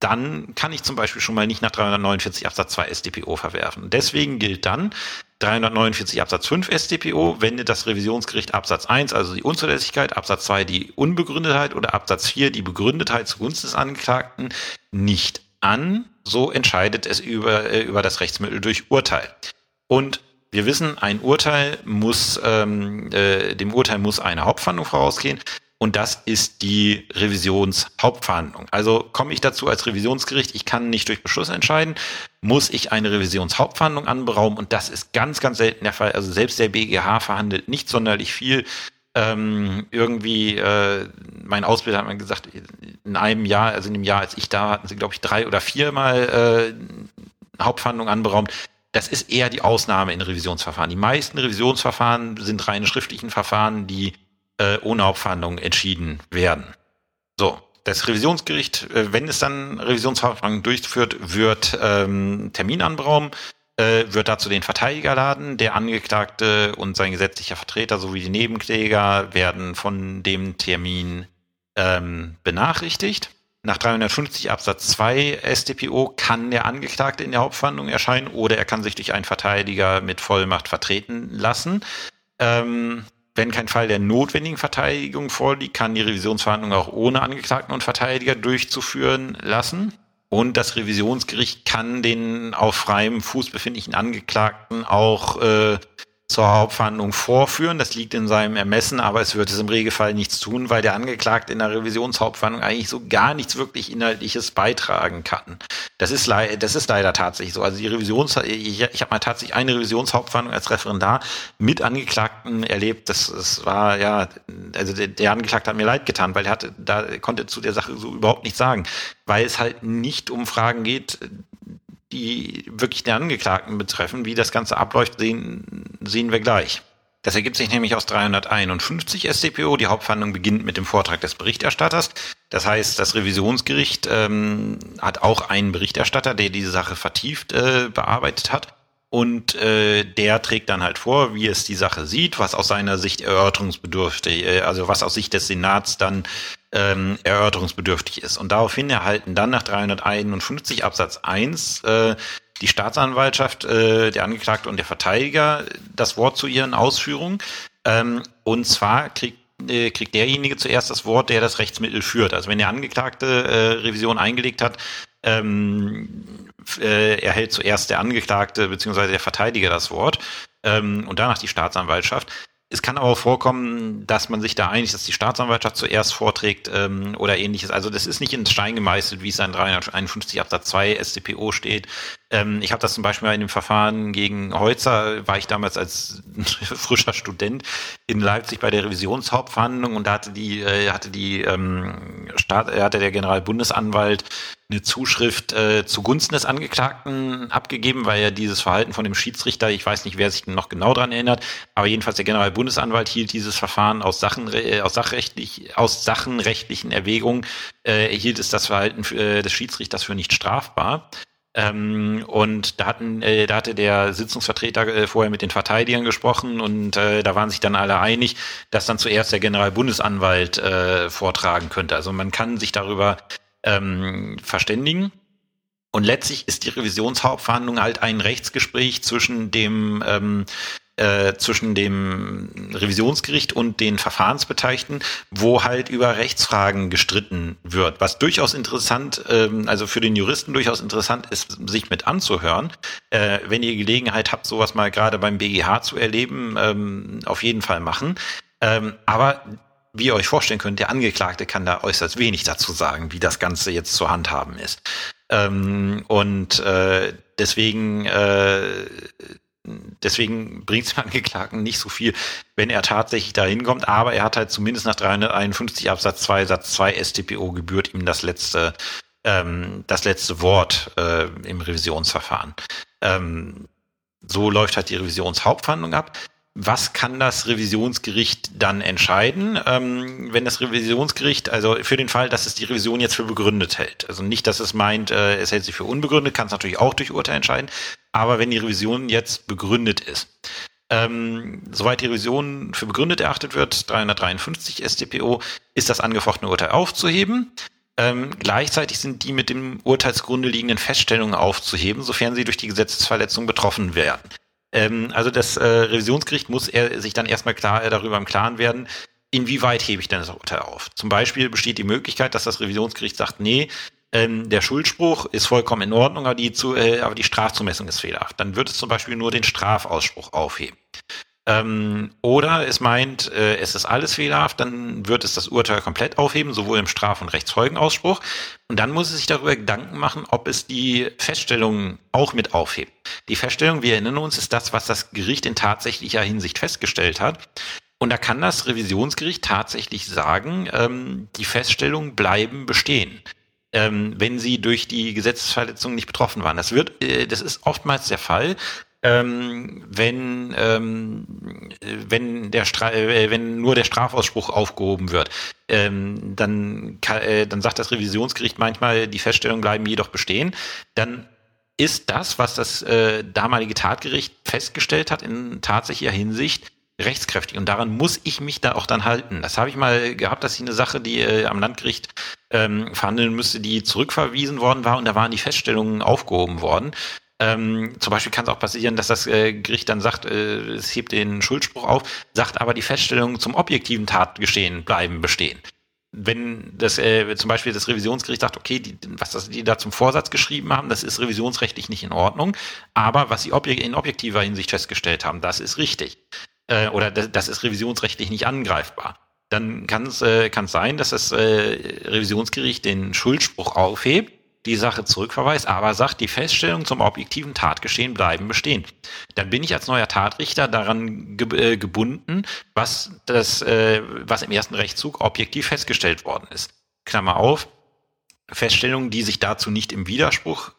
[SPEAKER 1] dann kann ich zum Beispiel schon mal nicht nach 349 Absatz 2 StPO verwerfen. Deswegen gilt dann 349 Absatz 5 StPO, wende das Revisionsgericht Absatz 1, also die Unzulässigkeit, Absatz 2 die Unbegründetheit oder Absatz 4 die Begründetheit zugunsten des Angeklagten nicht an, so entscheidet es über, äh, über das Rechtsmittel durch Urteil. Und wir wissen, ein Urteil muss, ähm, äh, dem Urteil muss eine Hauptverhandlung vorausgehen und das ist die Revisionshauptverhandlung. Also komme ich dazu als Revisionsgericht, ich kann nicht durch Beschluss entscheiden, muss ich eine Revisionshauptverhandlung anberaumen und das ist ganz, ganz selten der Fall. Also selbst der BGH verhandelt nicht sonderlich viel. Ähm, irgendwie, äh, mein Ausbilder hat mir gesagt, in einem Jahr, also in dem Jahr, als ich da hatten sie, glaube ich, drei oder viermal äh, Hauptverhandlung anberaumt. Das ist eher die Ausnahme in Revisionsverfahren. Die meisten Revisionsverfahren sind reine schriftlichen Verfahren, die äh, ohne Hauptverhandlung entschieden werden. So, das Revisionsgericht, äh, wenn es dann Revisionsverfahren durchführt, wird ähm, Termin anberaumen, äh, wird dazu den Verteidiger laden. Der Angeklagte und sein gesetzlicher Vertreter sowie die Nebenkläger werden von dem Termin ähm, benachrichtigt. Nach 350 Absatz 2 StPO kann der Angeklagte in der Hauptverhandlung erscheinen oder er kann sich durch einen Verteidiger mit Vollmacht vertreten lassen. Ähm, wenn kein Fall der notwendigen Verteidigung vorliegt, kann die Revisionsverhandlung auch ohne Angeklagten und Verteidiger durchzuführen lassen. Und das Revisionsgericht kann den auf freiem Fuß befindlichen Angeklagten auch äh, zur Hauptverhandlung vorführen. Das liegt in seinem Ermessen, aber es wird es im Regelfall nichts tun, weil der Angeklagte in der Revisionshauptverhandlung eigentlich so gar nichts wirklich Inhaltliches beitragen kann. Das ist, das ist leider tatsächlich so. Also die Revisions, ich, ich habe mal tatsächlich eine Revisionshauptverhandlung als Referendar mit Angeklagten erlebt. Das, das war ja, also der, der Angeklagte hat mir leid getan, weil er hatte, da konnte zu der Sache so überhaupt nichts sagen, weil es halt nicht um Fragen geht, die wirklich den Angeklagten betreffen. Wie das Ganze abläuft, sehen, sehen wir gleich. Das ergibt sich nämlich aus 351 StPO. Die Hauptverhandlung beginnt mit dem Vortrag des Berichterstatters. Das heißt, das Revisionsgericht ähm, hat auch einen Berichterstatter, der diese Sache vertieft äh, bearbeitet hat. Und äh, der trägt dann halt vor, wie es die Sache sieht, was aus seiner Sicht erörterungsbedürftig, äh, also was aus Sicht des Senats dann ähm, erörterungsbedürftig ist. Und daraufhin erhalten dann nach 351 Absatz 1 äh, die Staatsanwaltschaft, äh, der Angeklagte und der Verteidiger das Wort zu ihren Ausführungen. Ähm, und zwar kriegt äh, kriegt derjenige zuerst das Wort, der das Rechtsmittel führt. Also wenn der Angeklagte äh, Revision eingelegt hat, ähm, äh, erhält zuerst der Angeklagte bzw. der Verteidiger das Wort ähm, und danach die Staatsanwaltschaft. Es kann aber auch vorkommen, dass man sich da einigt, dass die Staatsanwaltschaft zuerst vorträgt ähm, oder ähnliches. Also das ist nicht in Stein gemeißelt, wie es in 351 Absatz 2 StPO steht. Ähm, ich habe das zum Beispiel in dem Verfahren gegen Heutzer, war ich damals als frischer Student in Leipzig bei der Revisionshauptverhandlung und da hatte die, äh, hatte die ähm, Staat, äh, hatte der Generalbundesanwalt eine Zuschrift äh, zugunsten des Angeklagten abgegeben, weil ja dieses Verhalten von dem Schiedsrichter, ich weiß nicht, wer sich noch genau dran erinnert, aber jedenfalls der Generalbundesanwalt hielt dieses Verfahren aus Sachen äh, aus sachrechtlich aus sachenrechtlichen Erwägungen äh, hielt es das Verhalten äh, des Schiedsrichters für nicht strafbar. Ähm, und da hatten, äh, da hatte der Sitzungsvertreter äh, vorher mit den Verteidigern gesprochen und äh, da waren sich dann alle einig, dass dann zuerst der Generalbundesanwalt äh, vortragen könnte. Also man kann sich darüber ähm, verständigen. Und letztlich ist die Revisionshauptverhandlung halt ein Rechtsgespräch zwischen dem ähm, äh, zwischen dem Revisionsgericht und den Verfahrensbeteiligten, wo halt über Rechtsfragen gestritten wird, was durchaus interessant, ähm, also für den Juristen durchaus interessant ist, sich mit anzuhören. Äh, wenn ihr Gelegenheit habt, sowas mal gerade beim BGH zu erleben, ähm, auf jeden Fall machen. Ähm, aber wie ihr euch vorstellen könnt, der Angeklagte kann da äußerst wenig dazu sagen, wie das Ganze jetzt zu handhaben ist. Ähm, und äh, deswegen äh, deswegen bringt es dem Angeklagten nicht so viel, wenn er tatsächlich da hinkommt, aber er hat halt zumindest nach 351 Absatz 2 Satz 2 StPO gebührt ihm das letzte ähm, das letzte Wort äh, im Revisionsverfahren. Ähm, so läuft halt die Revisionshauptverhandlung ab was kann das Revisionsgericht dann entscheiden, ähm, wenn das Revisionsgericht, also für den Fall, dass es die Revision jetzt für begründet hält. Also nicht, dass es meint, äh, es hält sich für unbegründet, kann es natürlich auch durch Urteil entscheiden, aber wenn die Revision jetzt begründet ist. Ähm, soweit die Revision für begründet erachtet wird, 353 StPO, ist das angefochtene Urteil aufzuheben. Ähm, gleichzeitig sind die mit dem Urteilsgrunde liegenden Feststellungen aufzuheben, sofern sie durch die Gesetzesverletzung betroffen werden. Ähm, also das äh, Revisionsgericht muss er sich dann erstmal klar äh, darüber im Klaren werden, inwieweit hebe ich denn das Urteil auf. Zum Beispiel besteht die Möglichkeit, dass das Revisionsgericht sagt, nee, ähm, der Schuldspruch ist vollkommen in Ordnung, aber die, zu, äh, aber die Strafzumessung ist fehlerhaft. Dann wird es zum Beispiel nur den Strafausspruch aufheben. Ähm, oder es meint, äh, es ist alles fehlerhaft, dann wird es das Urteil komplett aufheben, sowohl im Straf- und Rechtszeugenausspruch. Und dann muss es sich darüber Gedanken machen, ob es die Feststellungen auch mit aufhebt. Die Feststellung, wir erinnern uns, ist das, was das Gericht in tatsächlicher Hinsicht festgestellt hat. Und da kann das Revisionsgericht tatsächlich sagen, ähm, die Feststellungen bleiben bestehen. Ähm, wenn sie durch die Gesetzesverletzung nicht betroffen waren. Das wird, äh, das ist oftmals der Fall, ähm, wenn ähm, wenn der äh, wenn nur der Strafausspruch aufgehoben wird, ähm, dann äh, dann sagt das Revisionsgericht manchmal die Feststellungen bleiben jedoch bestehen, dann ist das, was das äh, damalige Tatgericht festgestellt hat in tatsächlicher Hinsicht rechtskräftig und daran muss ich mich da auch dann halten. Das habe ich mal gehabt, dass ich eine Sache, die äh, am Landgericht ähm, verhandeln müsste, die zurückverwiesen worden war und da waren die Feststellungen aufgehoben worden. Ähm, zum Beispiel kann es auch passieren, dass das äh, Gericht dann sagt, äh, es hebt den Schuldspruch auf, sagt aber die Feststellungen zum objektiven Tatgeschehen bleiben bestehen. Wenn das äh, zum Beispiel das Revisionsgericht sagt, okay, die, was das, die da zum Vorsatz geschrieben haben, das ist revisionsrechtlich nicht in Ordnung, aber was sie objek in objektiver Hinsicht festgestellt haben, das ist richtig. Äh, oder das, das ist revisionsrechtlich nicht angreifbar dann kann es äh, kann sein, dass das äh, Revisionsgericht den Schuldspruch aufhebt die Sache zurückverweist, aber sagt, die Feststellungen zum objektiven Tatgeschehen bleiben bestehen. Dann bin ich als neuer Tatrichter daran ge äh, gebunden, was das, äh, was im ersten Rechtszug objektiv festgestellt worden ist. Klammer auf, Feststellungen, die sich dazu nicht im Widerspruch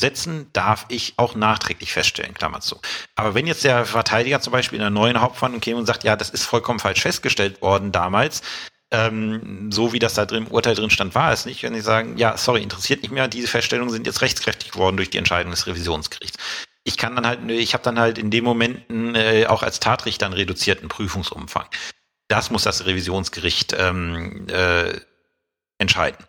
[SPEAKER 1] setzen, darf ich auch nachträglich feststellen, Klammer zu. Aber wenn jetzt der Verteidiger zum Beispiel in der neuen Hauptverhandlung käme und sagt, ja, das ist vollkommen falsch festgestellt worden damals, ähm, so wie das da drin im Urteil drin stand, war es nicht. Wenn sie sagen, ja, sorry, interessiert nicht mehr, diese Feststellungen sind jetzt rechtskräftig geworden durch die Entscheidung des Revisionsgerichts. Ich kann dann halt, ich habe dann halt in dem Moment äh, auch als Tatrichter einen reduzierten Prüfungsumfang. Das muss das Revisionsgericht ähm, äh, entscheiden.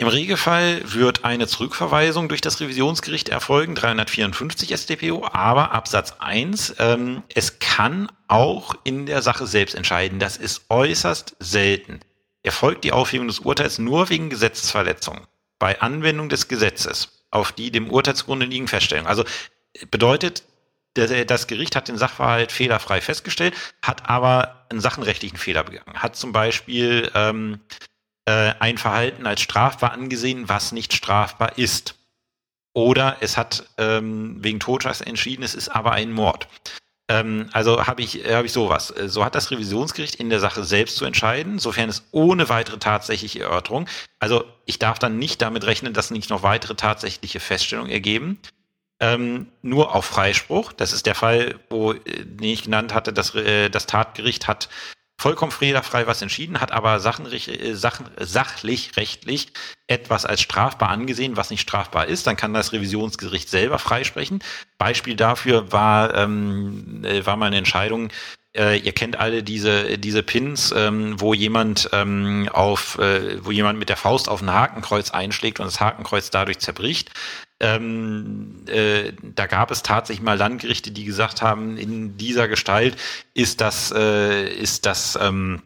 [SPEAKER 1] Im Regelfall wird eine Zurückverweisung durch das Revisionsgericht erfolgen, 354 StPO, aber Absatz 1, ähm, es kann auch in der Sache selbst entscheiden. Das ist äußerst selten. Erfolgt die Aufhebung des Urteils nur wegen Gesetzesverletzung bei Anwendung des Gesetzes, auf die dem Urteilsgrunde liegen Feststellungen. Also bedeutet, das Gericht hat den Sachverhalt fehlerfrei festgestellt, hat aber einen sachenrechtlichen Fehler begangen. Hat zum Beispiel ähm, äh, ein Verhalten als strafbar angesehen, was nicht strafbar ist. Oder es hat ähm, wegen Totschlags entschieden, es ist aber ein Mord. Ähm, also habe ich, hab ich sowas. Äh, so hat das Revisionsgericht in der Sache selbst zu entscheiden, sofern es ohne weitere tatsächliche Erörterung, also ich darf dann nicht damit rechnen, dass nicht noch weitere tatsächliche Feststellungen ergeben, ähm, nur auf Freispruch. Das ist der Fall, wo, äh, den ich genannt hatte, dass äh, das Tatgericht hat vollkommen fehlerfrei was entschieden, hat aber Sachen, äh, Sachen, sachlich, rechtlich etwas als strafbar angesehen, was nicht strafbar ist, dann kann das Revisionsgericht selber freisprechen. Beispiel dafür war, ähm, äh, war mal eine Entscheidung, äh, ihr kennt alle diese diese Pins, ähm, wo jemand ähm, auf, äh, wo jemand mit der Faust auf ein Hakenkreuz einschlägt und das Hakenkreuz dadurch zerbricht. Ähm, äh, da gab es tatsächlich mal Landgerichte, die gesagt haben, in dieser Gestalt ist das, äh, ist das, ähm,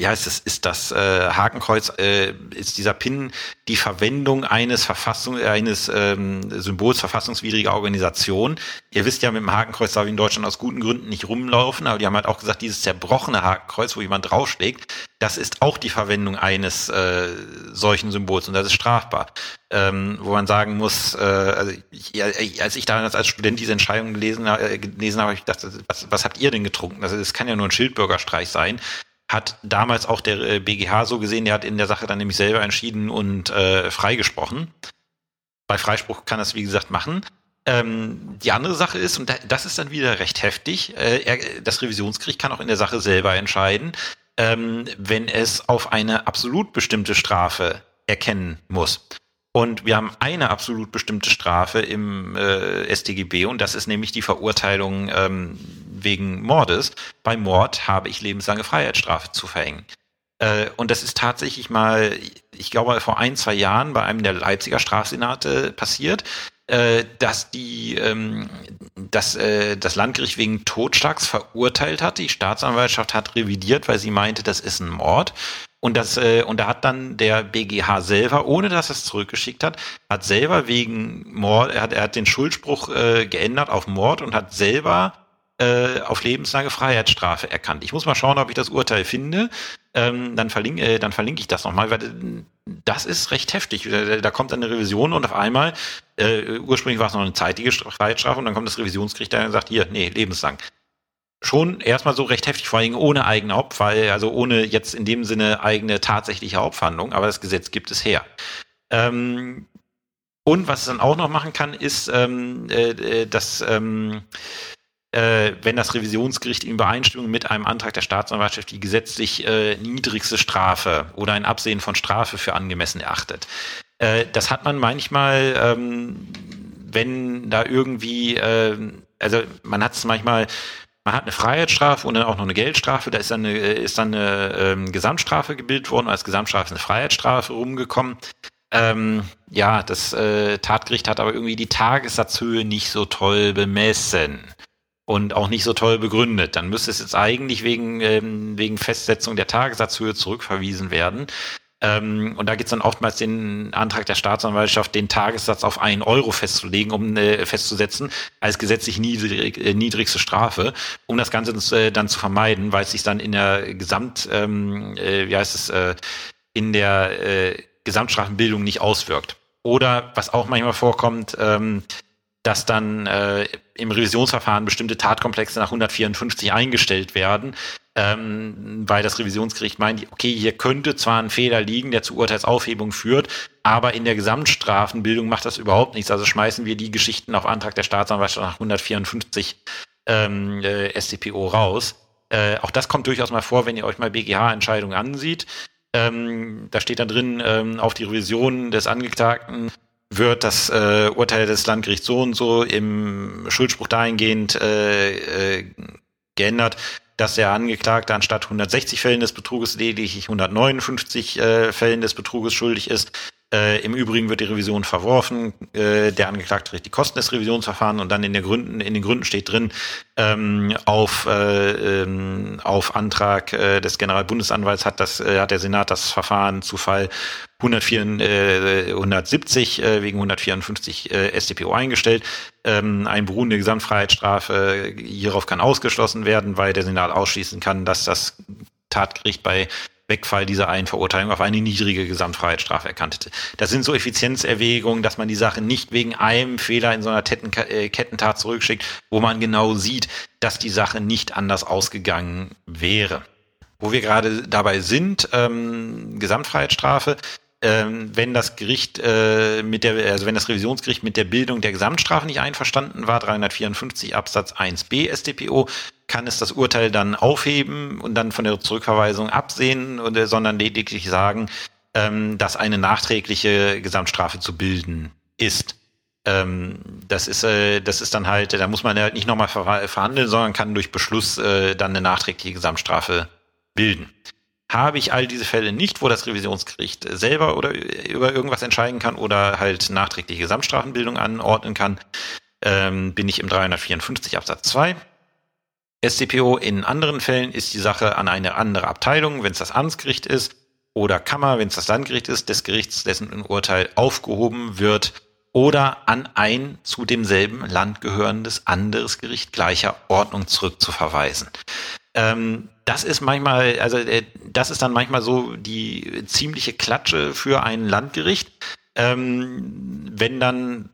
[SPEAKER 1] wie heißt es, ist das äh, Hakenkreuz, äh, ist dieser Pin die Verwendung eines Verfassung, eines ähm, Symbols verfassungswidriger Organisation. Ihr wisst ja, mit dem Hakenkreuz darf ich in Deutschland aus guten Gründen nicht rumlaufen, aber die haben halt auch gesagt, dieses zerbrochene Hakenkreuz, wo jemand draufschlägt, das ist auch die Verwendung eines äh, solchen Symbols und das ist strafbar. Ähm, wo man sagen muss, äh, also ich, als ich damals als Student diese Entscheidung gelesen, äh, gelesen habe, ich dachte, was, was habt ihr denn getrunken? Also das kann ja nur ein Schildbürgerstreich sein hat damals auch der BGH äh, so gesehen, der hat in der Sache dann nämlich selber entschieden und äh, freigesprochen. Bei Freispruch kann das, wie gesagt, machen. Ähm, die andere Sache ist, und das ist dann wieder recht heftig, äh, er, das Revisionsgericht kann auch in der Sache selber entscheiden, ähm, wenn es auf eine absolut bestimmte Strafe erkennen muss. Und wir haben eine absolut bestimmte Strafe im äh, StGB und das ist nämlich die Verurteilung ähm, wegen Mordes. Bei Mord habe ich lebenslange Freiheitsstrafe zu verhängen. Äh, und das ist tatsächlich mal, ich glaube, vor ein, zwei Jahren bei einem der Leipziger Strafsenate passiert, äh, dass die, ähm, dass äh, das Landgericht wegen Totschlags verurteilt hat. Die Staatsanwaltschaft hat revidiert, weil sie meinte, das ist ein Mord. Und das, äh, und da hat dann der BGH selber, ohne dass er es zurückgeschickt hat, hat selber wegen Mord, er hat, er hat den Schuldspruch äh, geändert auf Mord und hat selber äh, auf lebenslange Freiheitsstrafe erkannt. Ich muss mal schauen, ob ich das Urteil finde. Ähm, dann, verlinke, äh, dann verlinke ich das nochmal, weil äh, das ist recht heftig. Da, kommt eine Revision und auf einmal, äh, ursprünglich war es noch eine zeitige Freiheitsstrafe und dann kommt das Revisionsgericht und sagt, hier, nee, lebenslang schon erstmal so recht heftig, vor allem ohne eigene Opfer, also ohne jetzt in dem Sinne eigene tatsächliche Hauptverhandlung, aber das Gesetz gibt es her. Ähm, und was es dann auch noch machen kann, ist, ähm, äh, äh, dass ähm, äh, wenn das Revisionsgericht in Übereinstimmung mit einem Antrag der Staatsanwaltschaft die gesetzlich äh, niedrigste Strafe oder ein Absehen von Strafe für angemessen erachtet. Äh, das hat man manchmal, ähm, wenn da irgendwie, äh, also man hat es manchmal man hat eine Freiheitsstrafe und dann auch noch eine Geldstrafe. Da ist dann eine, ist dann eine ähm, Gesamtstrafe gebildet worden. Als Gesamtstrafe ist eine Freiheitsstrafe rumgekommen. Ähm, ja, das äh, Tatgericht hat aber irgendwie die Tagessatzhöhe nicht so toll bemessen und auch nicht so toll begründet. Dann müsste es jetzt eigentlich wegen, ähm, wegen Festsetzung der Tagessatzhöhe zurückverwiesen werden. Ähm, und da gibt es dann oftmals den Antrag der Staatsanwaltschaft, den Tagessatz auf einen Euro festzulegen, um äh, festzusetzen, als gesetzlich niedrig, äh, niedrigste Strafe, um das Ganze äh, dann zu vermeiden, weil es sich dann in der Gesamt, ähm, äh, wie heißt es, äh, in der äh, Gesamtstrafenbildung nicht auswirkt. Oder was auch manchmal vorkommt, ähm, dass dann äh, im Revisionsverfahren bestimmte Tatkomplexe nach 154 eingestellt werden, ähm, weil das Revisionsgericht meint, okay, hier könnte zwar ein Fehler liegen, der zu Urteilsaufhebung führt, aber in der Gesamtstrafenbildung macht das überhaupt nichts. Also schmeißen wir die Geschichten auf Antrag der Staatsanwaltschaft nach 154 ähm, äh, StPO raus. Äh, auch das kommt durchaus mal vor, wenn ihr euch mal BGH-Entscheidungen ansieht. Ähm, da steht dann drin, ähm, auf die Revision des Angeklagten wird das äh, Urteil des Landgerichts so und so im Schuldspruch dahingehend äh, äh, geändert, dass der Angeklagte anstatt 160 Fällen des Betruges lediglich 159 äh, Fällen des Betruges schuldig ist. Äh, Im Übrigen wird die Revision verworfen. Äh, der Angeklagte trägt die Kosten des Revisionsverfahrens und dann in, Gründen, in den Gründen steht drin, ähm, auf, äh, ähm, auf Antrag äh, des Generalbundesanwalts hat, das, äh, hat der Senat das Verfahren zu Fall 104, äh, 170 äh, wegen 154 äh, StPO eingestellt. Ähm, ein beruhende Gesamtfreiheitsstrafe hierauf kann ausgeschlossen werden, weil der Senat ausschließen kann, dass das Tatgericht bei Wegfall dieser einen Verurteilung auf eine niedrige Gesamtfreiheitsstrafe erkannt hätte. Das sind so Effizienzerwägungen, dass man die Sache nicht wegen einem Fehler in so einer äh, Kettentat zurückschickt, wo man genau sieht, dass die Sache nicht anders ausgegangen wäre. Wo wir gerade dabei sind, ähm, Gesamtfreiheitsstrafe, ähm, wenn das Gericht äh, mit der, also wenn das Revisionsgericht mit der Bildung der Gesamtstrafe nicht einverstanden war, 354 Absatz 1b StPO, kann es das Urteil dann aufheben und dann von der Zurückverweisung absehen, oder, sondern lediglich sagen, ähm, dass eine nachträgliche Gesamtstrafe zu bilden ist. Ähm, das ist, äh, das ist dann halt, da muss man halt nicht nochmal ver verhandeln, sondern kann durch Beschluss äh, dann eine nachträgliche Gesamtstrafe bilden. habe ich all diese Fälle nicht, wo das Revisionsgericht selber oder über irgendwas entscheiden kann oder halt nachträgliche Gesamtstrafenbildung anordnen kann, ähm, bin ich im 354 Absatz 2. SCPO in anderen Fällen ist die Sache an eine andere Abteilung, wenn es das Amtsgericht ist, oder Kammer, wenn es das Landgericht ist, des Gerichts, dessen Urteil aufgehoben wird, oder an ein zu demselben Land gehörendes anderes Gericht gleicher Ordnung zurückzuverweisen. Ähm, das ist manchmal, also äh, das ist dann manchmal so die ziemliche Klatsche für ein Landgericht, ähm, wenn dann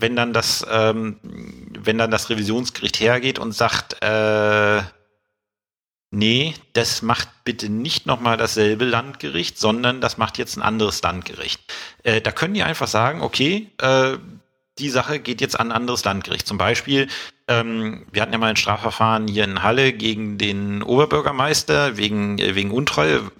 [SPEAKER 1] wenn dann das ähm, wenn dann das Revisionsgericht hergeht und sagt äh, nee, das macht bitte nicht nochmal dasselbe Landgericht, sondern das macht jetzt ein anderes Landgericht. Äh, da können die einfach sagen, okay, äh, die Sache geht jetzt an ein anderes Landgericht. Zum Beispiel, ähm, wir hatten ja mal ein Strafverfahren hier in Halle gegen den Oberbürgermeister wegen, äh, wegen Untreue,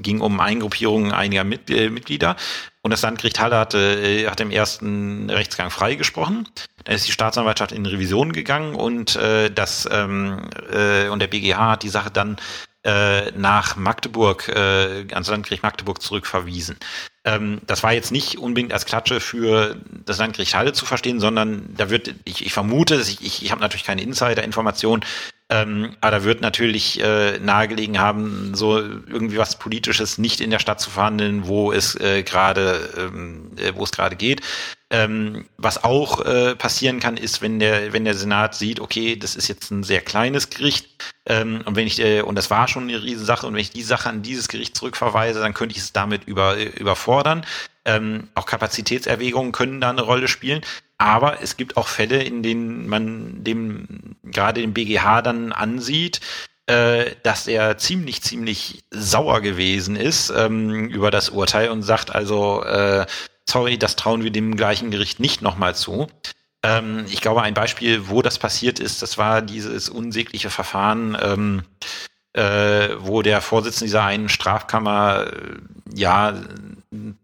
[SPEAKER 1] ging um Eingruppierungen einiger Mit äh, Mitglieder. Und das Landgericht Halle hatte, äh, hat im ersten Rechtsgang freigesprochen. Dann ist die Staatsanwaltschaft in Revision gegangen und äh, das ähm, äh, und der BGH hat die Sache dann äh, nach Magdeburg, äh, ans Landgericht Magdeburg zurückverwiesen. Ähm, das war jetzt nicht unbedingt als Klatsche für das Landgericht Halle zu verstehen, sondern da wird, ich, ich vermute, ich, ich, ich habe natürlich keine Insider-Information, ähm, aber da wird natürlich äh, nahegelegen haben, so irgendwie was Politisches nicht in der Stadt zu verhandeln, wo es äh, gerade, ähm, äh, wo es gerade geht. Ähm, was auch äh, passieren kann, ist, wenn der, wenn der Senat sieht, okay, das ist jetzt ein sehr kleines Gericht, ähm, und wenn ich, äh, und das war schon eine Riesensache, und wenn ich die Sache an dieses Gericht zurückverweise, dann könnte ich es damit über, überfordern. Ähm, auch Kapazitätserwägungen können da eine Rolle spielen. Aber es gibt auch Fälle, in denen man dem gerade den BGH dann ansieht, äh, dass er ziemlich, ziemlich sauer gewesen ist ähm, über das Urteil und sagt also, äh, sorry, das trauen wir dem gleichen Gericht nicht nochmal zu. Ähm, ich glaube, ein Beispiel, wo das passiert ist, das war dieses unsägliche Verfahren, ähm, äh, wo der Vorsitzende dieser einen Strafkammer äh, ja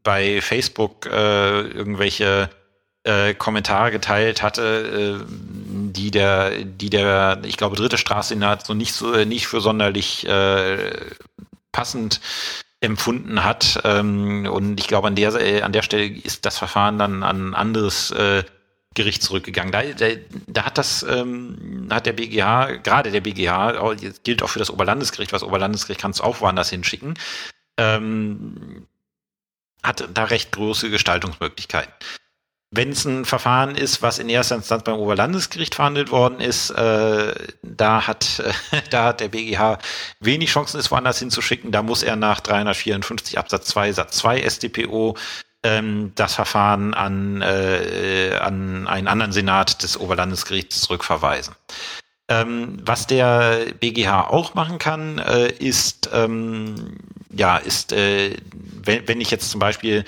[SPEAKER 1] bei Facebook äh, irgendwelche äh, Kommentare geteilt hatte, äh, die der, die der, ich glaube, dritte Strafsenat so nicht so nicht für sonderlich äh, passend empfunden hat. Ähm, und ich glaube, an der äh, an der Stelle ist das Verfahren dann an ein anderes äh, Gericht zurückgegangen. Da, da, da hat das, ähm, hat der BGH, gerade der BGH, gilt auch für das Oberlandesgericht, was Oberlandesgericht kannst du auch woanders hinschicken, ähm, hat da recht große Gestaltungsmöglichkeiten. Wenn es ein Verfahren ist, was in erster Instanz beim Oberlandesgericht verhandelt worden ist, äh, da hat äh, da hat der BGH wenig Chancen, es woanders hinzuschicken. Da muss er nach 354 Absatz 2 Satz 2 StPO ähm, das Verfahren an, äh, an einen anderen Senat des Oberlandesgerichts zurückverweisen. Ähm, was der BGH auch machen kann, äh, ist ähm, ja ist, äh, wenn, wenn ich jetzt zum Beispiel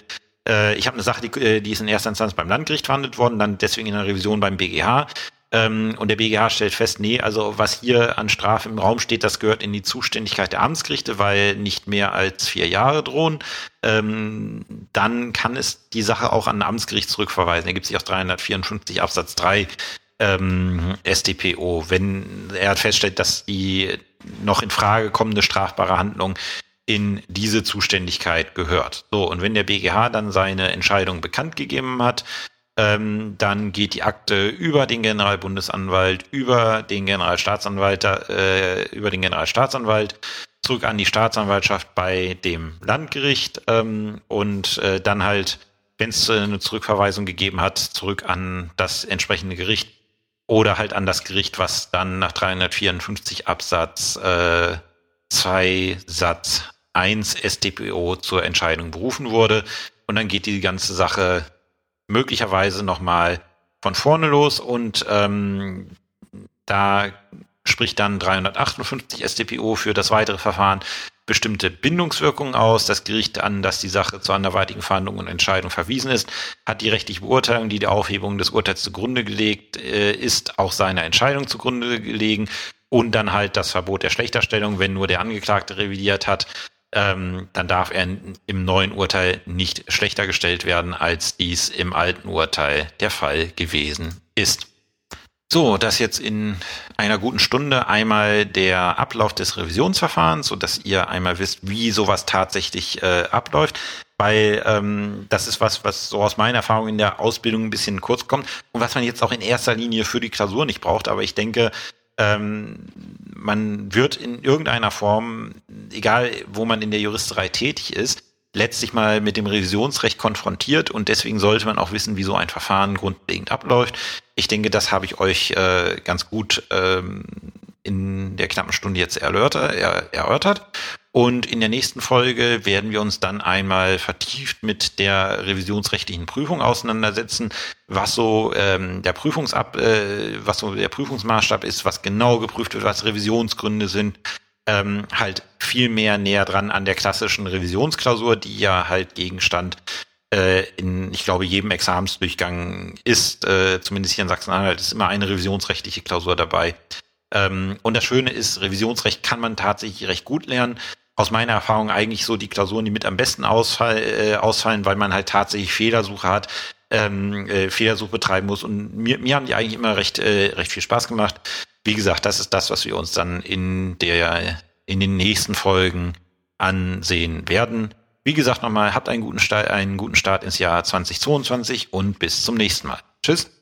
[SPEAKER 1] äh, ich habe eine Sache, die, äh, die ist in erster Instanz beim Landgericht verhandelt worden, dann deswegen in der Revision beim BGH. Ähm, und der BGH stellt fest, nee, also was hier an Strafe im Raum steht, das gehört in die Zuständigkeit der Amtsgerichte, weil nicht mehr als vier Jahre drohen. Ähm, dann kann es die Sache auch an ein Amtsgericht zurückverweisen. Er gibt sich aus 354 Absatz 3 ähm, StPO, wenn er feststellt, dass die noch in Frage kommende strafbare Handlung in diese Zuständigkeit gehört. So, und wenn der BGH dann seine Entscheidung bekannt gegeben hat, ähm, dann geht die Akte über den Generalbundesanwalt, über den Generalstaatsanwalt, äh, über den Generalstaatsanwalt zurück an die Staatsanwaltschaft bei dem Landgericht ähm, und äh, dann halt, wenn es eine Zurückverweisung gegeben hat, zurück an das entsprechende Gericht oder halt an das Gericht, was dann nach 354 Absatz äh, 2 Satz 1 StPO zur Entscheidung berufen wurde. Und dann geht die ganze Sache möglicherweise nochmal von vorne los und ähm, da spricht dann 358 StPO für das weitere Verfahren bestimmte Bindungswirkungen aus. Das Gericht an, dass die Sache zu anderweitigen Verhandlungen und Entscheidung verwiesen ist, hat die rechtliche Beurteilung, die der Aufhebung des Urteils zugrunde gelegt äh, ist, auch seiner Entscheidung zugrunde gelegen und dann halt das Verbot der Schlechterstellung, wenn nur der Angeklagte revidiert hat, ähm, dann darf er im neuen Urteil nicht schlechter gestellt werden, als dies im alten Urteil der Fall gewesen ist. So, das jetzt in einer guten Stunde einmal der Ablauf des Revisionsverfahrens, so dass ihr einmal wisst, wie sowas tatsächlich äh, abläuft. Weil ähm, das ist was, was so aus meiner Erfahrung in der Ausbildung ein bisschen kurz kommt und was man jetzt auch in erster Linie für die Klausur nicht braucht. Aber ich denke, ähm, man wird in irgendeiner Form, egal wo man in der Juristerei tätig ist, letztlich mal mit dem Revisionsrecht konfrontiert und deswegen sollte man auch wissen, wie so ein Verfahren grundlegend abläuft. Ich denke, das habe ich euch äh, ganz gut ähm, in der knappen Stunde jetzt erläutert, er, erörtert. Und in der nächsten Folge werden wir uns dann einmal vertieft mit der revisionsrechtlichen Prüfung auseinandersetzen, was so ähm, der Prüfungsab, äh, was so der Prüfungsmaßstab ist, was genau geprüft wird, was Revisionsgründe sind, ähm, halt viel mehr näher dran an der klassischen Revisionsklausur, die ja halt Gegenstand äh, in, ich glaube, jedem Examensdurchgang ist, äh, zumindest hier in Sachsen-Anhalt, ist immer eine revisionsrechtliche Klausur dabei. Ähm, und das Schöne ist, Revisionsrecht kann man tatsächlich recht gut lernen. Aus meiner Erfahrung eigentlich so die Klausuren, die mit am besten ausfall, äh, ausfallen, weil man halt tatsächlich Fehlersuche hat, ähm, äh, Fehlersuche betreiben muss. Und mir, mir haben die eigentlich immer recht, äh, recht viel Spaß gemacht wie gesagt, das ist das, was wir uns dann in der, in den nächsten Folgen ansehen werden. Wie gesagt, nochmal, habt einen guten einen guten Start ins Jahr 2022 und bis zum nächsten Mal. Tschüss.